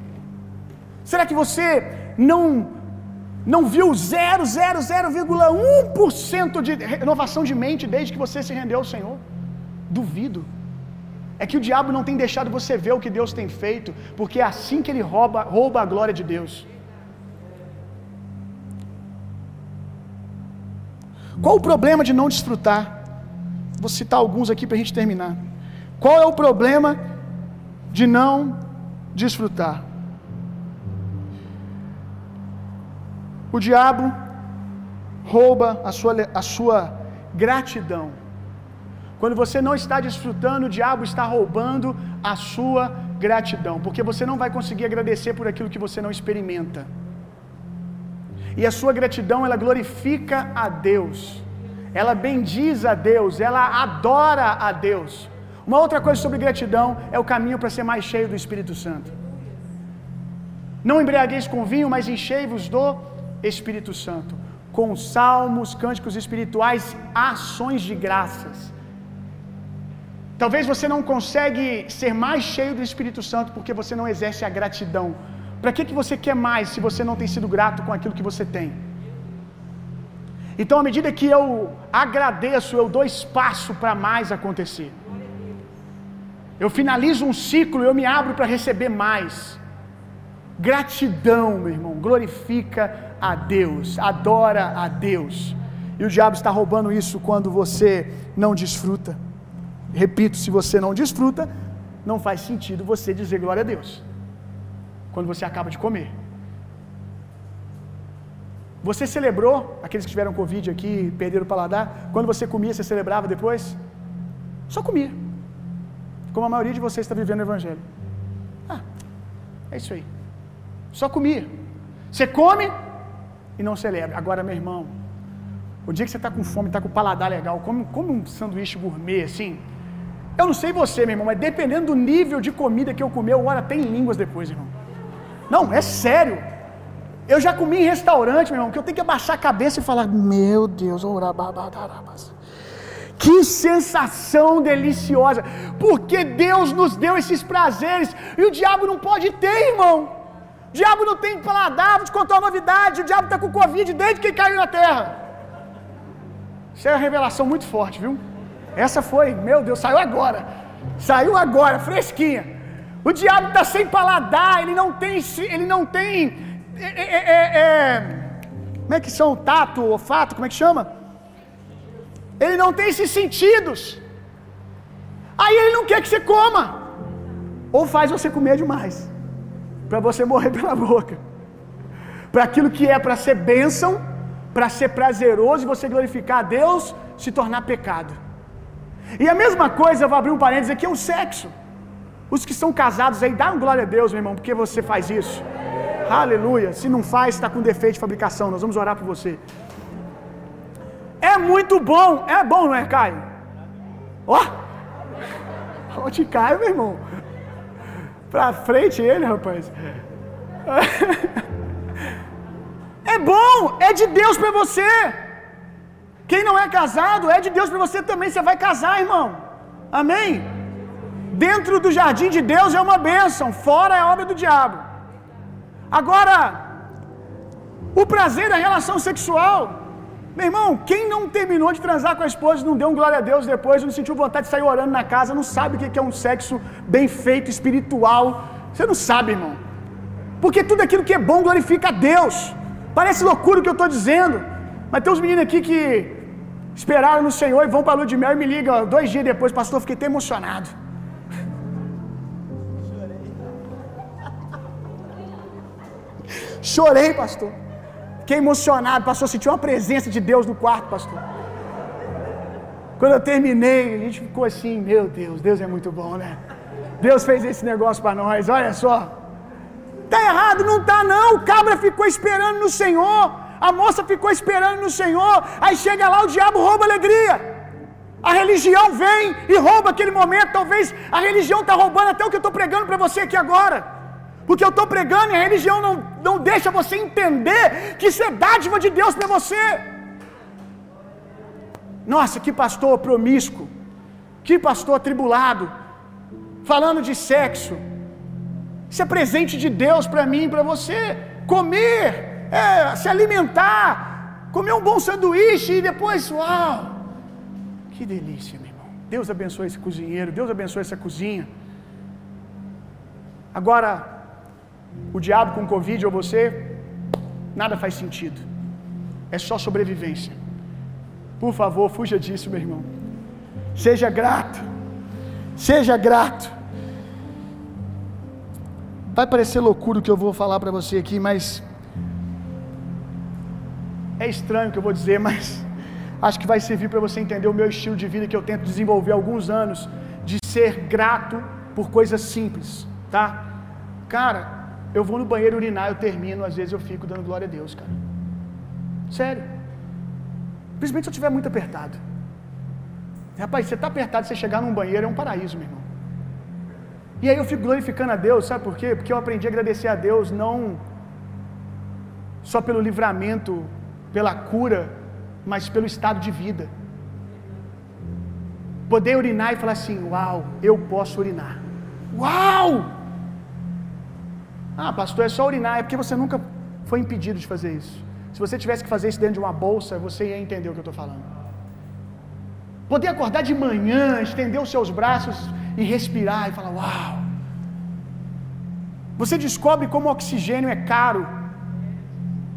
Será que você não não viu 0,0,1% de renovação de mente desde que você se rendeu ao Senhor? Duvido. É que o diabo não tem deixado você ver o que Deus tem feito, porque é assim que ele rouba, rouba a glória de Deus. Qual o problema de não desfrutar? Vou citar alguns aqui para a gente terminar. Qual é o problema de não desfrutar? O diabo rouba a sua, a sua gratidão. Quando você não está desfrutando, o diabo está roubando a sua gratidão, porque você não vai conseguir agradecer por aquilo que você não experimenta. E a sua gratidão, ela glorifica a Deus. Ela bendiz a Deus, ela adora a Deus. Uma outra coisa sobre gratidão é o caminho para ser mais cheio do Espírito Santo. Não embriagueis com vinho, mas enchei-vos do Espírito Santo, com salmos, cânticos espirituais, ações de graças. Talvez você não consegue ser mais cheio do Espírito Santo porque você não exerce a gratidão. Para que, que você quer mais se você não tem sido grato com aquilo que você tem? Então, à medida que eu agradeço, eu dou espaço para mais acontecer. Eu finalizo um ciclo, eu me abro para receber mais. Gratidão, meu irmão, glorifica a Deus, adora a Deus. E o diabo está roubando isso quando você não desfruta. Repito, se você não desfruta, não faz sentido você dizer glória a Deus. Quando você acaba de comer. Você celebrou, aqueles que tiveram Covid aqui, perderam o paladar, quando você comia, você celebrava depois? Só comia. Como a maioria de vocês está vivendo o Evangelho. Ah, é isso aí. Só comia. Você come e não celebra. Agora, meu irmão, o dia que você está com fome, está com paladar legal, come, come um sanduíche gourmet assim. Eu não sei você, meu irmão, mas dependendo do nível de comida que eu comer, eu oro até em línguas depois, irmão. Não, é sério. Eu já comi em restaurante, meu irmão, que eu tenho que abaixar a cabeça e falar: Meu Deus, que sensação deliciosa, porque Deus nos deu esses prazeres e o diabo não pode ter, irmão. Diabo não tem paladar, vou te contar uma novidade: o diabo está com Covid desde que caiu na terra. Isso é uma revelação muito forte, viu? Essa foi, meu Deus, saiu agora. Saiu agora, fresquinha. O diabo está sem paladar, ele não tem, ele não tem, é, é, é, é, como é que são tato, olfato, como é que chama? Ele não tem esses sentidos. Aí ele não quer que você coma. Ou faz você comer demais, para você morrer pela boca. Para aquilo que é para ser bênção, para ser prazeroso e você glorificar a Deus, se tornar pecado. E a mesma coisa, vou abrir um parênteses aqui, é o sexo. Os que são casados aí, dá um glória a Deus, meu irmão, porque você faz isso. Aleluia. Se não faz, está com defeito de fabricação. Nós vamos orar por você. É muito bom. É bom, não é, Caio? Ó. Onde Caio, meu irmão? Pra frente ele, rapaz. É bom, é de Deus para você. Quem não é casado, é de Deus para você também. Você vai casar, irmão. Amém? Dentro do jardim de Deus é uma bênção, fora é obra do diabo. Agora, o prazer da relação sexual, meu irmão, quem não terminou de transar com a esposa, não deu um glória a Deus depois, não sentiu vontade de sair orando na casa, não sabe o que é um sexo bem feito, espiritual. Você não sabe, irmão. Porque tudo aquilo que é bom glorifica a Deus. Parece loucura o que eu estou dizendo. Mas tem uns meninos aqui que esperaram no Senhor e vão para a lua de mel e me ligam dois dias depois, pastor, fiquei até emocionado. Chorei, pastor. Fiquei emocionado, pastor. Senti uma presença de Deus no quarto, pastor. Quando eu terminei, a gente ficou assim: Meu Deus, Deus é muito bom, né? Deus fez esse negócio para nós, olha só. Tá errado, não tá não. O cabra ficou esperando no Senhor. A moça ficou esperando no Senhor. Aí chega lá, o diabo rouba a alegria. A religião vem e rouba aquele momento. Talvez a religião está roubando até o que eu estou pregando para você aqui agora. Porque eu estou pregando e a religião não, não deixa você entender que isso é dádiva de Deus para você. Nossa, que pastor promíscuo. Que pastor atribulado. Falando de sexo. Isso é presente de Deus para mim para você. Comer, é, se alimentar, comer um bom sanduíche e depois, uau! Que delícia, meu irmão. Deus abençoe esse cozinheiro, Deus abençoe essa cozinha. Agora, o diabo com Covid ou você, nada faz sentido. É só sobrevivência. Por favor, fuja disso, meu irmão. Seja grato. Seja grato. Vai parecer loucura o que eu vou falar para você aqui, mas é estranho o que eu vou dizer, mas acho que vai servir para você entender o meu estilo de vida que eu tento desenvolver há alguns anos de ser grato por coisas simples, tá? Cara, eu vou no banheiro urinar, eu termino, às vezes eu fico dando glória a Deus, cara. Sério. Principalmente se eu estiver muito apertado. Rapaz, você está apertado, você chegar num banheiro é um paraíso, meu irmão. E aí eu fico glorificando a Deus, sabe por quê? Porque eu aprendi a agradecer a Deus não só pelo livramento, pela cura, mas pelo estado de vida. Poder urinar e falar assim: Uau, eu posso urinar. Uau! Ah, pastor, é só urinar, é porque você nunca foi impedido de fazer isso. Se você tivesse que fazer isso dentro de uma bolsa, você ia entender o que eu estou falando. Poder acordar de manhã, estender os seus braços e respirar e falar: Uau! Você descobre como oxigênio é caro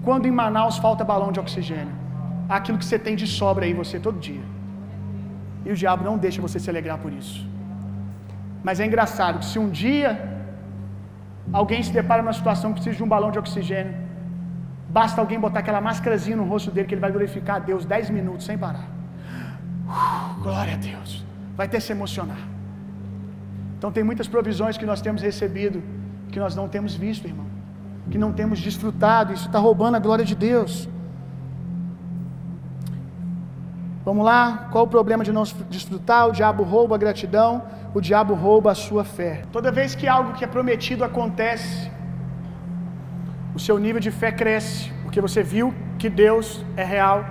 quando em Manaus falta balão de oxigênio. Aquilo que você tem de sobra aí você todo dia. E o diabo não deixa você se alegrar por isso. Mas é engraçado que se um dia alguém se depara numa situação que precisa de um balão de oxigênio, basta alguém botar aquela máscarazinha no rosto dele que ele vai glorificar a Deus 10 minutos sem parar. Glória a Deus. Vai até se emocionar. Então tem muitas provisões que nós temos recebido que nós não temos visto, irmão. Que não temos desfrutado. Isso está roubando a glória de Deus. Vamos lá? Qual o problema de não desfrutar? O diabo rouba a gratidão, o diabo rouba a sua fé. Toda vez que algo que é prometido acontece, o seu nível de fé cresce, porque você viu que Deus é real,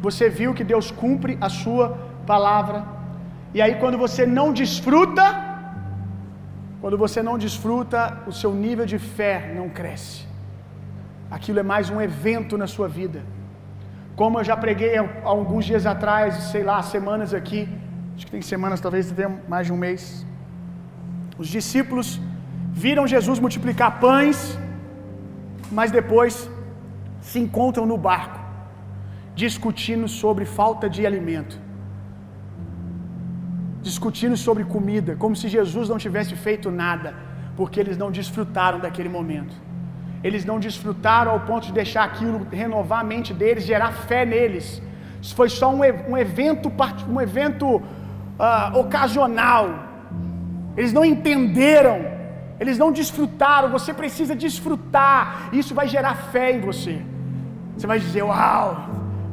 você viu que Deus cumpre a sua palavra. E aí quando você não desfruta, quando você não desfruta, o seu nível de fé não cresce. Aquilo é mais um evento na sua vida. Como eu já preguei há alguns dias atrás, sei lá, semanas aqui, acho que tem semanas, talvez tenha mais de um mês. Os discípulos viram Jesus multiplicar pães, mas depois se encontram no barco, discutindo sobre falta de alimento discutindo sobre comida, como se Jesus não tivesse feito nada, porque eles não desfrutaram daquele momento. Eles não desfrutaram ao ponto de deixar aquilo renovar a mente deles, gerar fé neles. Isso foi só um, um evento, um evento uh, ocasional. Eles não entenderam, eles não desfrutaram. Você precisa desfrutar. Isso vai gerar fé em você. Você vai dizer: Uau,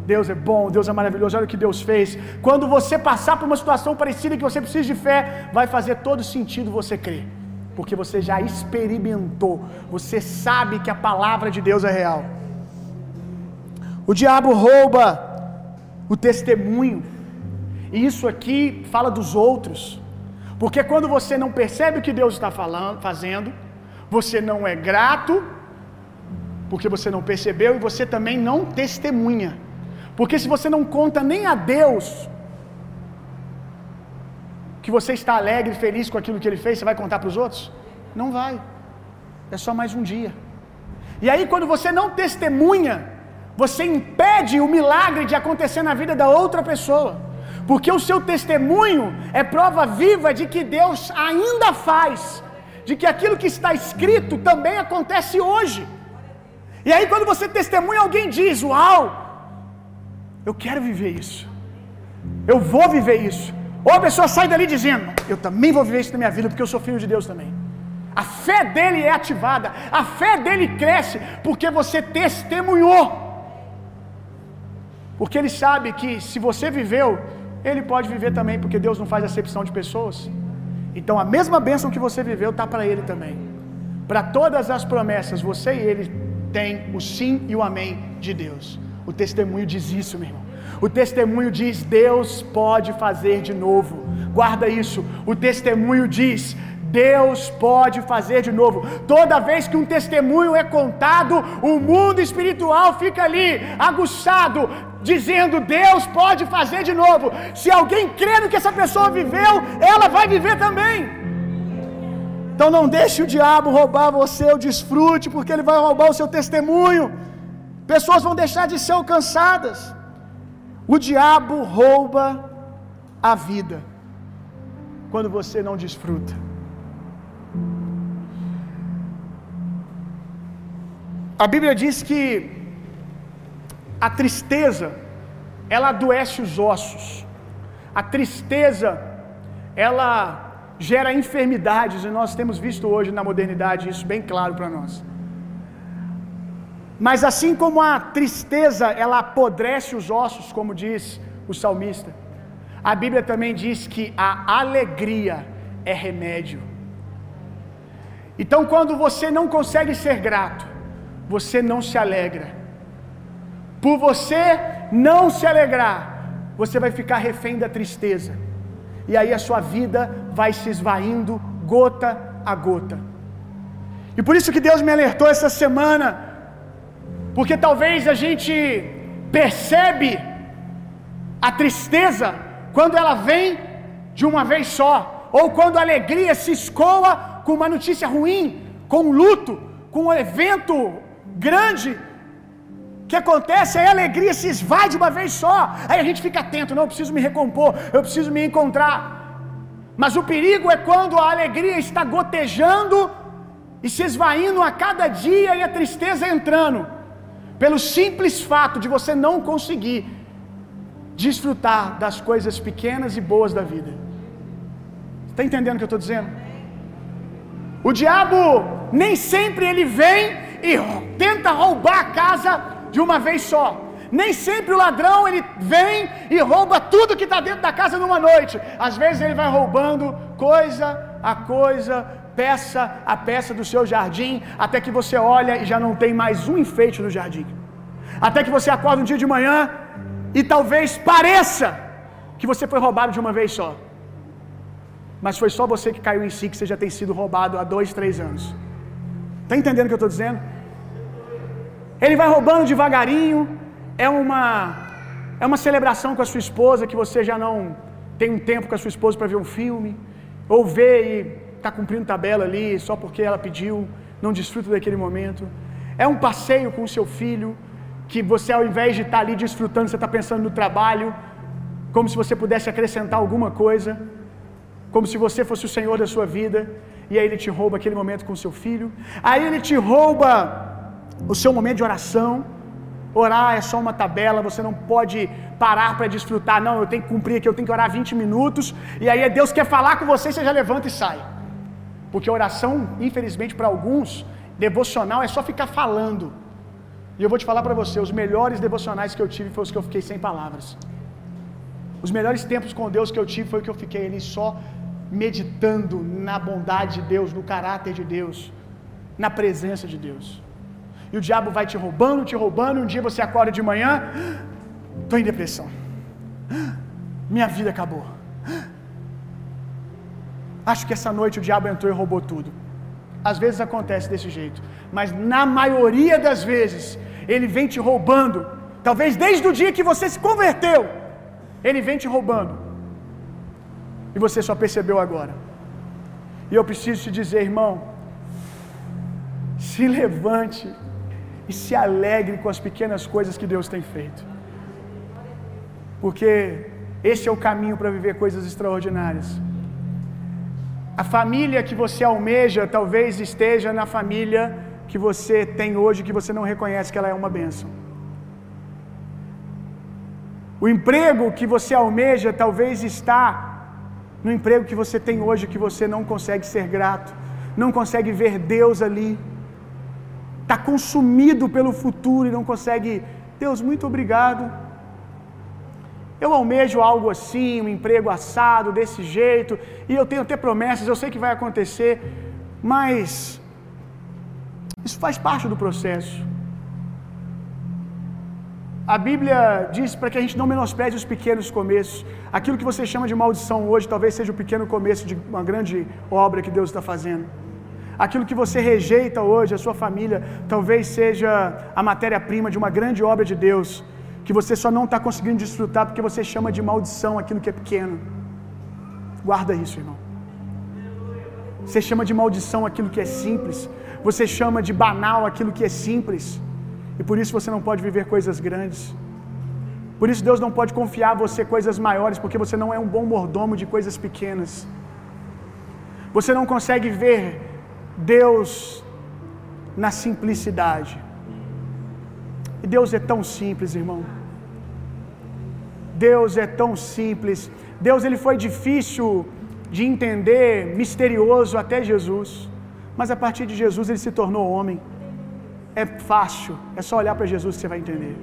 Deus é bom, Deus é maravilhoso, olha o que Deus fez. Quando você passar por uma situação parecida que você precisa de fé, vai fazer todo sentido você crer. Porque você já experimentou, você sabe que a palavra de Deus é real. O diabo rouba o testemunho, e isso aqui fala dos outros, porque quando você não percebe o que Deus está falando, fazendo, você não é grato, porque você não percebeu, e você também não testemunha. Porque se você não conta nem a Deus que você está alegre feliz com aquilo que ele fez, você vai contar para os outros? Não vai. É só mais um dia. E aí, quando você não testemunha, você impede o milagre de acontecer na vida da outra pessoa. Porque o seu testemunho é prova viva de que Deus ainda faz, de que aquilo que está escrito também acontece hoje. E aí, quando você testemunha, alguém diz: Uau, eu quero viver isso. Eu vou viver isso. Ou a pessoa sai dali dizendo: Eu também vou viver isso na minha vida, porque eu sou filho de Deus também. A fé dele é ativada, a fé dele cresce, porque você testemunhou. Porque ele sabe que se você viveu, ele pode viver também, porque Deus não faz acepção de pessoas. Então a mesma bênção que você viveu está para ele também. Para todas as promessas, você e ele têm o sim e o amém de Deus. O testemunho diz isso, meu irmão. O testemunho diz: Deus pode fazer de novo. Guarda isso. O testemunho diz: Deus pode fazer de novo. Toda vez que um testemunho é contado, o mundo espiritual fica ali, aguçado, dizendo: Deus pode fazer de novo. Se alguém crê no que essa pessoa viveu, ela vai viver também. Então não deixe o diabo roubar você o desfrute, porque ele vai roubar o seu testemunho. Pessoas vão deixar de ser alcançadas. O diabo rouba a vida quando você não desfruta. A Bíblia diz que a tristeza ela adoece os ossos. A tristeza ela gera enfermidades e nós temos visto hoje na modernidade isso bem claro para nós. Mas assim como a tristeza ela apodrece os ossos, como diz o salmista, a Bíblia também diz que a alegria é remédio. Então, quando você não consegue ser grato, você não se alegra. Por você não se alegrar, você vai ficar refém da tristeza. e aí a sua vida vai se esvaindo gota a gota. E por isso que Deus me alertou essa semana, porque talvez a gente percebe a tristeza quando ela vem de uma vez só, ou quando a alegria se escoa com uma notícia ruim, com um luto, com um evento grande que acontece, aí a alegria se esvai de uma vez só. Aí a gente fica atento, não, eu preciso me recompor, eu preciso me encontrar. Mas o perigo é quando a alegria está gotejando e se esvaindo a cada dia e a tristeza entrando, pelo simples fato de você não conseguir desfrutar das coisas pequenas e boas da vida. Está entendendo o que eu estou dizendo? O diabo nem sempre ele vem e tenta roubar a casa de uma vez só. Nem sempre o ladrão ele vem e rouba tudo que está dentro da casa numa noite. Às vezes ele vai roubando coisa a coisa, peça a peça do seu jardim, até que você olha e já não tem mais um enfeite no jardim. Até que você acorda um dia de manhã e talvez pareça que você foi roubado de uma vez só. Mas foi só você que caiu em si, que você já tem sido roubado há dois, três anos. Está entendendo o que eu estou dizendo? Ele vai roubando devagarinho. É uma é uma celebração com a sua esposa que você já não tem um tempo com a sua esposa para ver um filme, ou ver e está cumprindo tabela ali só porque ela pediu, não desfruta daquele momento. É um passeio com o seu filho que você ao invés de estar tá ali desfrutando, você está pensando no trabalho, como se você pudesse acrescentar alguma coisa, como se você fosse o Senhor da sua vida, e aí ele te rouba aquele momento com o seu filho. Aí ele te rouba o seu momento de oração. Orar é só uma tabela, você não pode parar para desfrutar. Não, eu tenho que cumprir aqui, eu tenho que orar 20 minutos. E aí é Deus quer falar com você, você já levanta e sai. Porque oração, infelizmente para alguns, devocional é só ficar falando. E eu vou te falar para você, os melhores devocionais que eu tive foram os que eu fiquei sem palavras. Os melhores tempos com Deus que eu tive foi que eu fiquei ali só meditando na bondade de Deus, no caráter de Deus, na presença de Deus. E o diabo vai te roubando, te roubando. Um dia você acorda de manhã, estou em depressão. Minha vida acabou. Acho que essa noite o diabo entrou e roubou tudo. Às vezes acontece desse jeito, mas na maioria das vezes ele vem te roubando. Talvez desde o dia que você se converteu, ele vem te roubando. E você só percebeu agora. E eu preciso te dizer, irmão, se levante e se alegre com as pequenas coisas que Deus tem feito. Porque esse é o caminho para viver coisas extraordinárias. A família que você almeja talvez esteja na família que você tem hoje que você não reconhece que ela é uma bênção. O emprego que você almeja talvez está no emprego que você tem hoje que você não consegue ser grato, não consegue ver Deus ali. Está consumido pelo futuro e não consegue. Deus, muito obrigado. Eu almejo algo assim, um emprego assado, desse jeito, e eu tenho até promessas, eu sei que vai acontecer, mas isso faz parte do processo. A Bíblia diz para que a gente não menospreze os pequenos começos. Aquilo que você chama de maldição hoje, talvez seja o pequeno começo de uma grande obra que Deus está fazendo. Aquilo que você rejeita hoje, a sua família, talvez seja a matéria-prima de uma grande obra de Deus, que você só não está conseguindo desfrutar porque você chama de maldição aquilo que é pequeno. Guarda isso, irmão. Você chama de maldição aquilo que é simples. Você chama de banal aquilo que é simples. E por isso você não pode viver coisas grandes. Por isso Deus não pode confiar a você coisas maiores, porque você não é um bom mordomo de coisas pequenas. Você não consegue ver Deus na simplicidade. E Deus é tão simples, irmão. Deus é tão simples. Deus ele foi difícil de entender, misterioso até Jesus. Mas a partir de Jesus ele se tornou homem. É fácil, é só olhar para Jesus que você vai entender.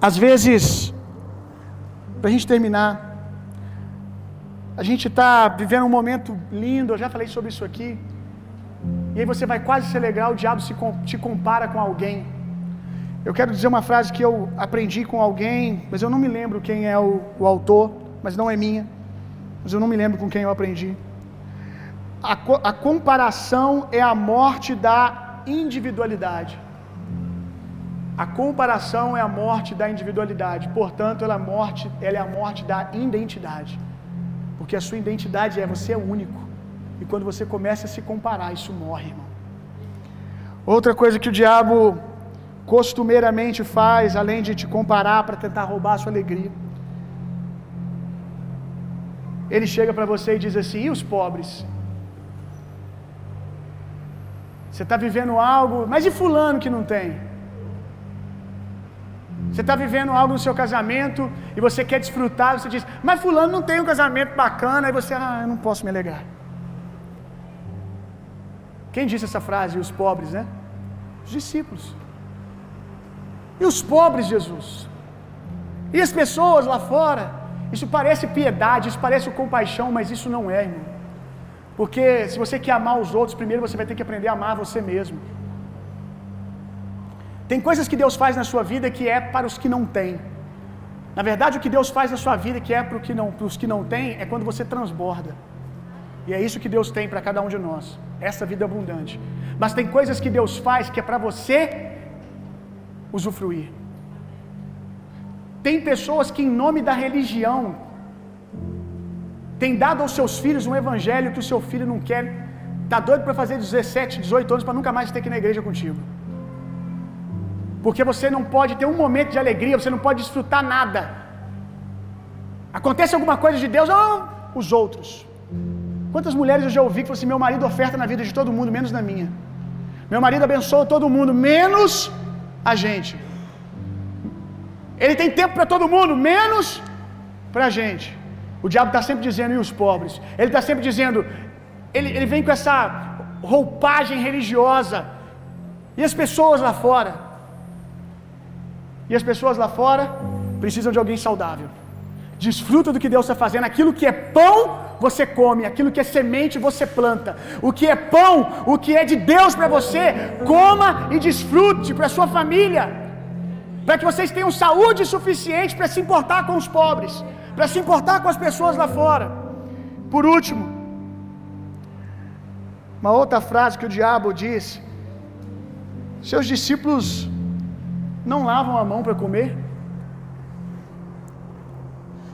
Às vezes, para a gente terminar, a gente está vivendo um momento lindo, eu já falei sobre isso aqui. E aí você vai quase se alegrar, o diabo se, te compara com alguém. Eu quero dizer uma frase que eu aprendi com alguém, mas eu não me lembro quem é o, o autor, mas não é minha. Mas eu não me lembro com quem eu aprendi. A, a comparação é a morte da individualidade. A comparação é a morte da individualidade. Portanto, ela é a morte, ela é a morte da identidade. Porque a sua identidade é você é único. E quando você começa a se comparar, isso morre, irmão. Outra coisa que o diabo costumeiramente faz, além de te comparar para tentar roubar a sua alegria, ele chega para você e diz assim: e os pobres? Você está vivendo algo, mas e Fulano que não tem? Você está vivendo algo no seu casamento e você quer desfrutar, você diz, mas Fulano não tem um casamento bacana, aí você, ah, eu não posso me alegrar. Quem disse essa frase? Os pobres, né? Os discípulos. E os pobres, Jesus? E as pessoas lá fora? Isso parece piedade, isso parece compaixão, mas isso não é, irmão. Porque se você quer amar os outros, primeiro você vai ter que aprender a amar você mesmo. Tem coisas que Deus faz na sua vida que é para os que não têm. Na verdade, o que Deus faz na sua vida que é para, que não, os que não têm é quando você transborda. E é isso que Deus tem para cada um de nós, essa vida abundante. Mas tem coisas que Deus faz que é para você usufruir. Tem pessoas que, em nome da religião, tem dado aos seus filhos um evangelho que o seu filho não quer, está doido para fazer 17, 18 anos para nunca mais ter que ir na igreja contigo. Porque você não pode ter um momento de alegria, você não pode desfrutar nada. Acontece alguma coisa de Deus, não, os outros. Quantas mulheres eu já ouvi que assim: meu marido oferta na vida de todo mundo, menos na minha. Meu marido abençoa todo mundo, menos a gente. Ele tem tempo para todo mundo, menos para a gente. O diabo está sempre dizendo, e os pobres? Ele está sempre dizendo, ele, ele vem com essa roupagem religiosa. E as pessoas lá fora? E as pessoas lá fora precisam de alguém saudável. Desfruta do que Deus está fazendo. Aquilo que é pão, você come. Aquilo que é semente, você planta. O que é pão, o que é de Deus para você, coma e desfrute para sua família. Para que vocês tenham saúde suficiente para se importar com os pobres, para se importar com as pessoas lá fora. Por último, uma outra frase que o diabo disse: Seus discípulos não lavam a mão para comer?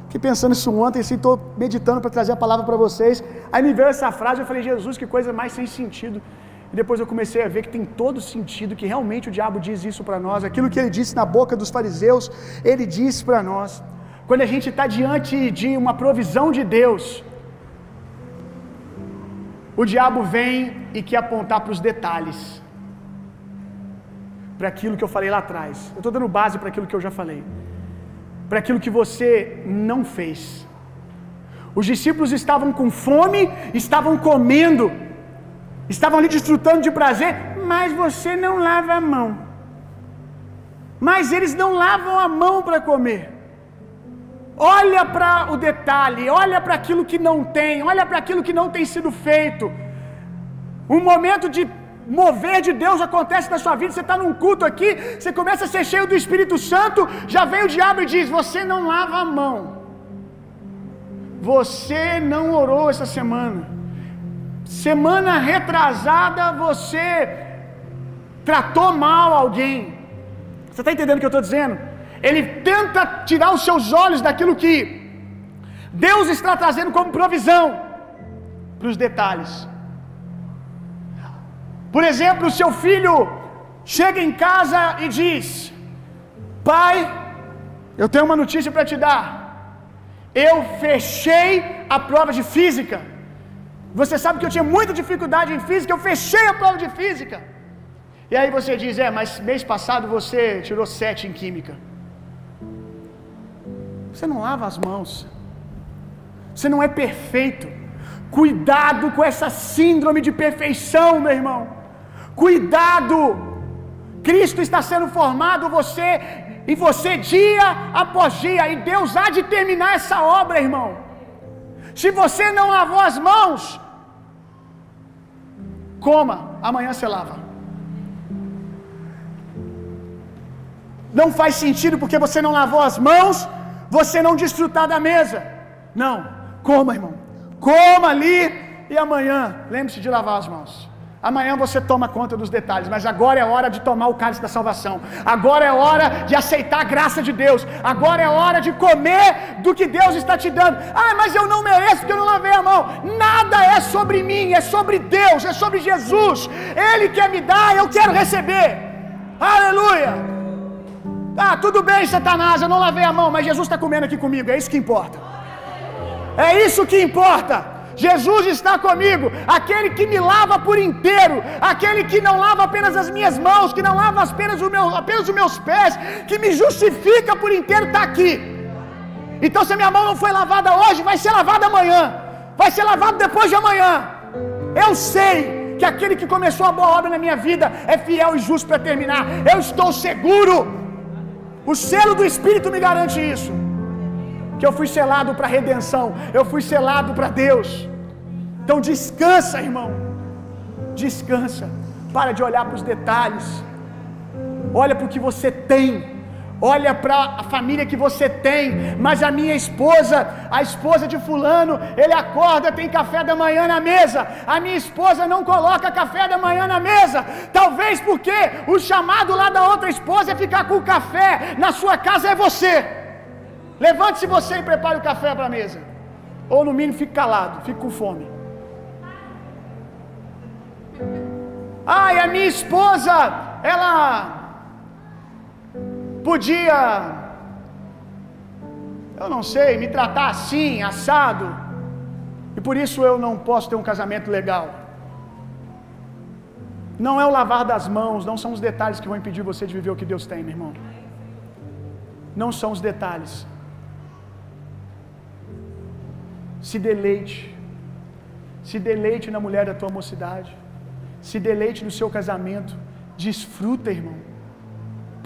Fiquei pensando isso ontem, assim, estou meditando para trazer a palavra para vocês. Aí me veio essa frase, eu falei, Jesus, que coisa mais sem sentido. E depois eu comecei a ver que tem todo sentido, que realmente o diabo diz isso para nós. Aquilo que ele disse na boca dos fariseus, ele disse para nós. Quando a gente está diante de uma provisão de Deus, o diabo vem e quer apontar para os detalhes, para aquilo que eu falei lá atrás. Eu estou dando base para aquilo que eu já falei para aquilo que você não fez. Os discípulos estavam com fome, estavam comendo, estavam ali desfrutando de prazer, mas você não lava a mão. Mas eles não lavam a mão para comer. Olha para o detalhe, olha para aquilo que não tem, olha para aquilo que não tem sido feito. Um momento de mover de Deus acontece na sua vida. Você está num culto aqui, você começa a ser cheio do Espírito Santo, já vem o diabo e diz: Você não lava a mão. Você não orou essa semana. Semana retrasada você tratou mal alguém. Você está entendendo o que eu estou dizendo? Ele tenta tirar os seus olhos daquilo que Deus está trazendo como provisão para os detalhes. Por exemplo, seu filho chega em casa e diz: Pai, eu tenho uma notícia para te dar. Eu fechei a prova de física. Você sabe que eu tinha muita dificuldade em física, eu fechei a prova de física. E aí você diz: É, mas mês passado você tirou sete em química. Você não lava as mãos. Você não é perfeito. Cuidado com essa síndrome de perfeição, meu irmão. Cuidado! Cristo está sendo formado você e você dia após dia, e Deus há de terminar essa obra, irmão. Se você não lavou as mãos, coma, amanhã você lava. Não faz sentido porque você não lavou as mãos, você não desfrutar da mesa. Não, coma, irmão. Coma ali e amanhã, lembre-se de lavar as mãos. Amanhã você toma conta dos detalhes, mas agora é hora de tomar o cálice da salvação. Agora é hora de aceitar a graça de Deus. Agora é hora de comer do que Deus está te dando. Ah, mas eu não mereço porque eu não lavei a mão. Nada é sobre mim, é sobre Deus, é sobre Jesus. Ele quer me dar, eu quero receber. Aleluia. Ah, tudo bem, Satanás, eu não lavei a mão, mas Jesus está comendo aqui comigo, é isso que importa. É isso que importa. Jesus está comigo, aquele que me lava por inteiro, aquele que não lava apenas as minhas mãos, que não lava apenas, o meu, apenas os meus pés, que me justifica por inteiro, está aqui. Então, se a minha mão não foi lavada hoje, vai ser lavada amanhã, vai ser lavada depois de amanhã. Eu sei que aquele que começou a boa obra na minha vida é fiel e justo para terminar. Eu estou seguro. O selo do Espírito me garante isso que eu fui selado para redenção, eu fui selado para Deus. Então descansa, irmão. Descansa. Para de olhar para os detalhes. Olha para o que você tem. Olha para a família que você tem. Mas a minha esposa, a esposa de fulano, ele acorda, tem café da manhã na mesa. A minha esposa não coloca café da manhã na mesa. Talvez porque o chamado lá da outra esposa é ficar com o café na sua casa é você. Levante-se você e prepare o café para a mesa. Ou no mínimo fique calado, fique com fome. Ai, a minha esposa, ela podia, eu não sei, me tratar assim, assado, e por isso eu não posso ter um casamento legal. Não é o lavar das mãos, não são os detalhes que vão impedir você de viver o que Deus tem, meu irmão. Não são os detalhes. Se deleite. Se deleite na mulher da tua mocidade. Se deleite no seu casamento. Desfruta, irmão.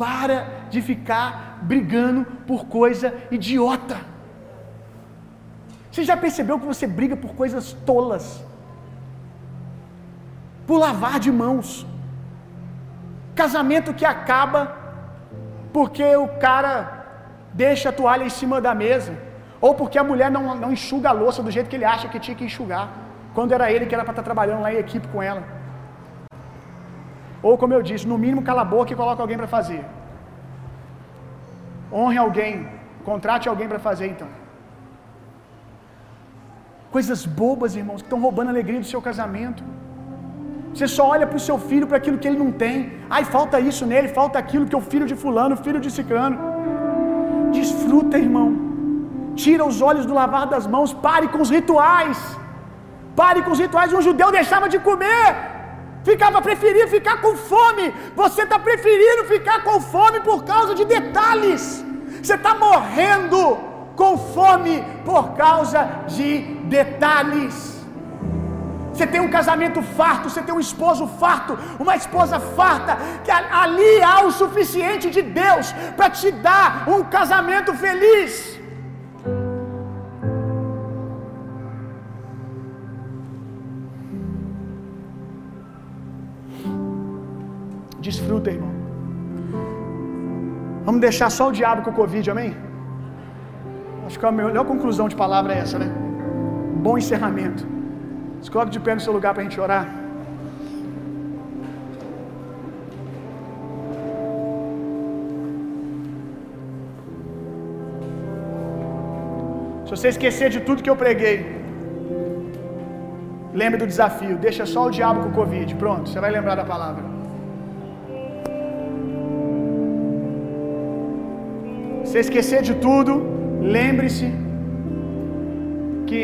Para de ficar brigando por coisa idiota. Você já percebeu que você briga por coisas tolas? Por lavar de mãos. Casamento que acaba porque o cara deixa a toalha em cima da mesa. Ou porque a mulher não, não enxuga a louça do jeito que ele acha que tinha que enxugar. Quando era ele que era para estar trabalhando lá em equipe com ela. Ou como eu disse, no mínimo cala a boca e coloca alguém para fazer. Honre alguém, contrate alguém para fazer então. Coisas bobas, irmãos, que estão roubando a alegria do seu casamento. Você só olha para o seu filho para aquilo que ele não tem. Ai, falta isso nele, falta aquilo que é o filho de fulano, filho de ciclano. Desfruta, irmão. Tira os olhos do lavar das mãos, pare com os rituais. Pare com os rituais. Um judeu deixava de comer, ficava preferindo ficar com fome. Você está preferindo ficar com fome por causa de detalhes. Você está morrendo com fome por causa de detalhes. Você tem um casamento farto, você tem um esposo farto, uma esposa farta, que ali há o suficiente de Deus para te dar um casamento feliz. Desfruta, irmão. Vamos deixar só o diabo com o Covid, amém? Acho que a melhor conclusão de palavra é essa, né? bom encerramento. Se coloque de pé no seu lugar para a gente orar. Se você esquecer de tudo que eu preguei, lembre do desafio. Deixa só o diabo com o Covid. Pronto, você vai lembrar da palavra. Se esquecer de tudo, lembre-se que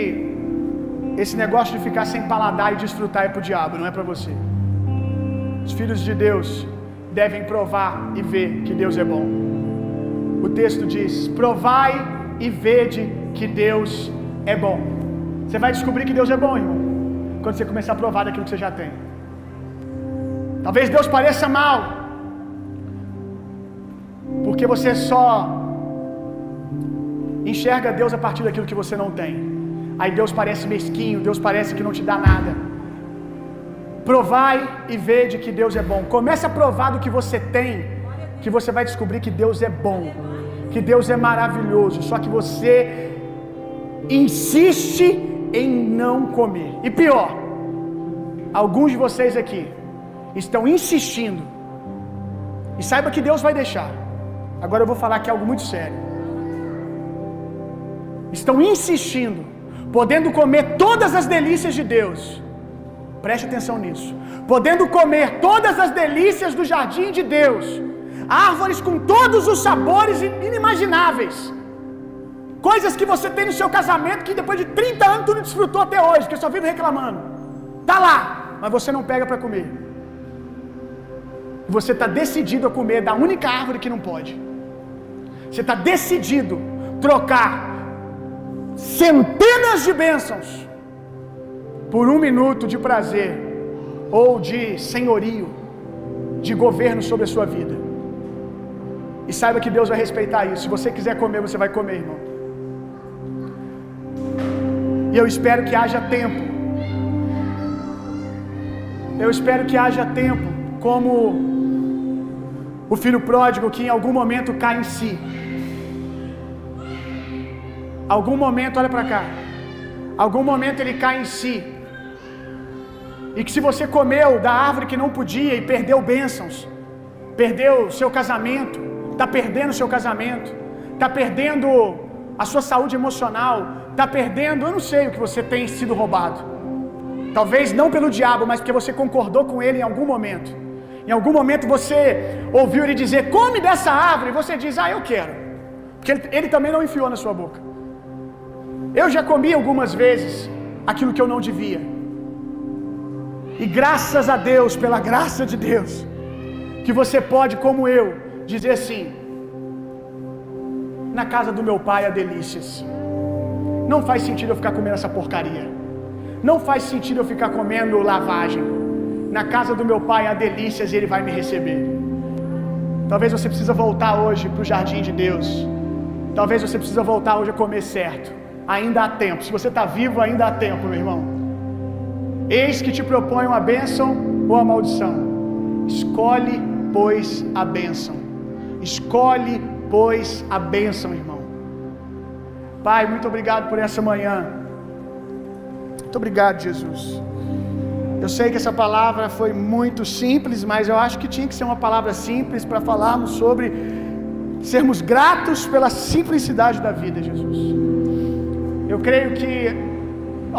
esse negócio de ficar sem paladar e desfrutar é para o diabo, não é para você. Os filhos de Deus devem provar e ver que Deus é bom. O texto diz: provai e vede que Deus é bom. Você vai descobrir que Deus é bom, irmão, quando você começar a provar daquilo que você já tem. Talvez Deus pareça mal, porque você só enxerga Deus a partir daquilo que você não tem. Aí Deus parece mesquinho, Deus parece que não te dá nada. Provai e vede que Deus é bom. Comece a provar do que você tem, que você vai descobrir que Deus é bom, que Deus é maravilhoso, só que você insiste em não comer. E pior, alguns de vocês aqui estão insistindo, e saiba que Deus vai deixar. Agora eu vou falar aqui algo muito sério. Estão insistindo, podendo comer todas as delícias de Deus. Preste atenção nisso. Podendo comer todas as delícias do jardim de Deus. Árvores com todos os sabores inimagináveis. Coisas que você tem no seu casamento que depois de 30 anos tu não desfrutou até hoje, que só vive reclamando. Tá lá, mas você não pega para comer. Você está decidido a comer da única árvore que não pode. Você está decidido trocar centenas de bênçãos por um minuto de prazer ou de senhorio, de governo sobre a sua vida. E saiba que Deus vai respeitar isso. Se você quiser comer, você vai comer, irmão. E eu espero que haja tempo. Eu espero que haja tempo, como o filho pródigo que em algum momento cai em si. Algum momento, olha para cá. Algum momento ele cai em si. E que se você comeu da árvore que não podia e perdeu bênçãos, perdeu seu casamento, está perdendo seu casamento, está perdendo a sua saúde emocional, está perdendo, eu não sei o que você tem sido roubado. Talvez não pelo diabo, mas porque você concordou com ele em algum momento. Em algum momento você ouviu ele dizer: come dessa árvore, e você diz: ah, eu quero. Porque ele, ele também não enfiou na sua boca. Eu já comi algumas vezes aquilo que eu não devia. E graças a Deus, pela graça de Deus, que você pode, como eu, dizer assim: na casa do meu pai há delícias. Não faz sentido eu ficar comendo essa porcaria. Não faz sentido eu ficar comendo lavagem. Na casa do meu pai há delícias e ele vai me receber. Talvez você precisa voltar hoje para o jardim de Deus. Talvez você precisa voltar hoje a comer certo. Ainda há tempo. Se você está vivo, ainda há tempo, meu irmão. Eis que te proponho a bênção ou a maldição. Escolhe, pois, a bênção. Escolhe, pois, a bênção, irmão. Pai, muito obrigado por essa manhã. Muito obrigado, Jesus. Eu sei que essa palavra foi muito simples, mas eu acho que tinha que ser uma palavra simples para falarmos sobre sermos gratos pela simplicidade da vida, Jesus. Eu creio que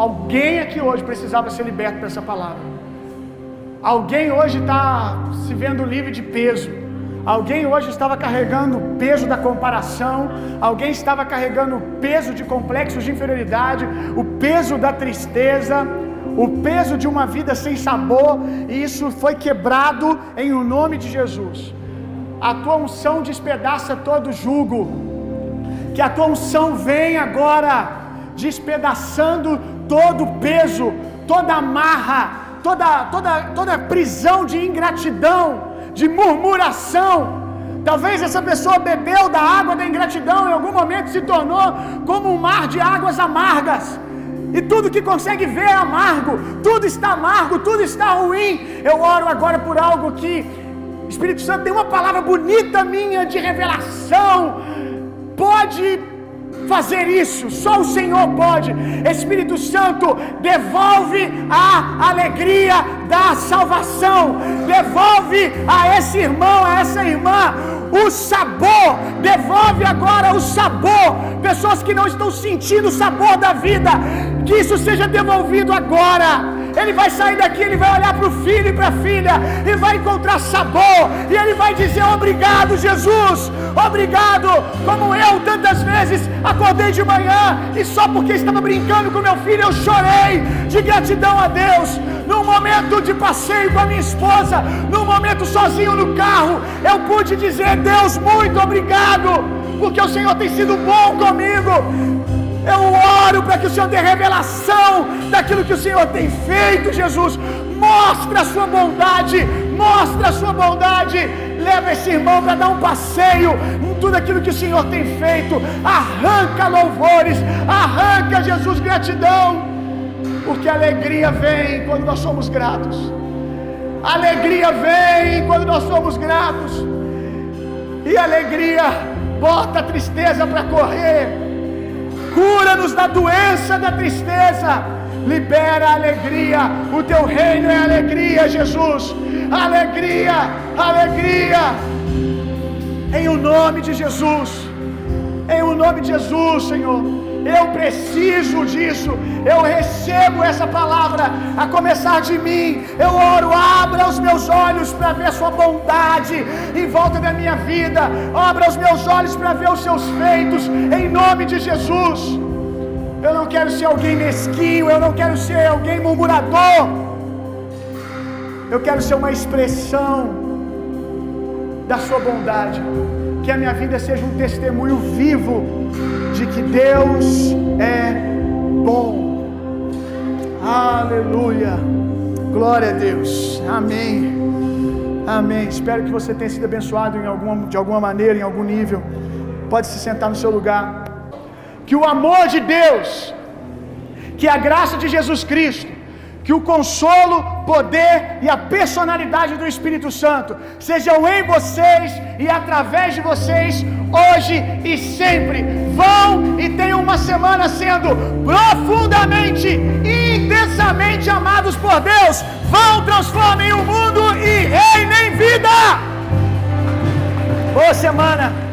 alguém aqui hoje precisava ser liberto por essa palavra. Alguém hoje está se vendo livre de peso. Alguém hoje estava carregando o peso da comparação, alguém estava carregando o peso de complexos de inferioridade, o peso da tristeza, o peso de uma vida sem sabor, e isso foi quebrado em o nome de Jesus. A tua unção despedaça todo jugo, que a tua unção vem agora despedaçando todo peso, toda amarra, toda, toda, toda prisão de ingratidão, de murmuração. Talvez essa pessoa bebeu da água da ingratidão em algum momento se tornou como um mar de águas amargas. E tudo que consegue ver é amargo, tudo está amargo, tudo está ruim. Eu oro agora por algo que Espírito Santo tem uma palavra bonita minha de revelação. Pode fazer isso, só o Senhor pode. Espírito Santo, devolve a alegria da salvação, devolve a esse irmão, a essa irmã, o sabor, devolve agora o sabor. Pessoas que não estão sentindo o sabor da vida, que isso seja devolvido agora. Ele vai sair daqui, ele vai olhar para o filho e para a filha e vai encontrar sabor. E ele vai dizer: Obrigado, Jesus, obrigado. Como eu tantas vezes acordei de manhã e só porque estava brincando com meu filho eu chorei de gratidão a Deus. Num momento de passeio com a minha esposa, num momento sozinho no carro, eu pude dizer: Deus, muito obrigado, porque o Senhor tem sido bom comigo. Eu oro para que o Senhor dê revelação daquilo que o Senhor tem feito, Jesus. Mostra a sua bondade, mostra a sua bondade. Leva esse irmão para dar um passeio em tudo aquilo que o Senhor tem feito. Arranca louvores, arranca, Jesus, gratidão. Porque a alegria vem quando nós somos gratos. A alegria vem quando nós somos gratos. e alegria. Bota a tristeza para correr. Cura-nos da doença da tristeza. Libera a alegria. O teu reino é alegria, Jesus. Alegria, alegria. Em o nome de Jesus. Em o nome de Jesus, Senhor. Eu preciso disso. Eu recebo essa palavra a começar de mim. Eu oro, abra os meus olhos para ver a sua bondade em volta da minha vida. Abra os meus olhos para ver os seus feitos em nome de Jesus. Eu não quero ser alguém mesquinho, eu não quero ser alguém murmurador. Eu quero ser uma expressão da sua bondade. Que a minha vida seja um testemunho vivo de que Deus é bom. Aleluia. Glória a Deus. Amém. Amém. Espero que você tenha sido abençoado em alguma, de alguma maneira, em algum nível. Pode se sentar no seu lugar. Que o amor de Deus, que a graça de Jesus Cristo, que o consolo, poder e a personalidade do Espírito Santo sejam em vocês e através de vocês, hoje e sempre. Vão e tenham uma semana sendo profundamente e intensamente amados por Deus. Vão, transformem o mundo e reinem vida. Boa semana.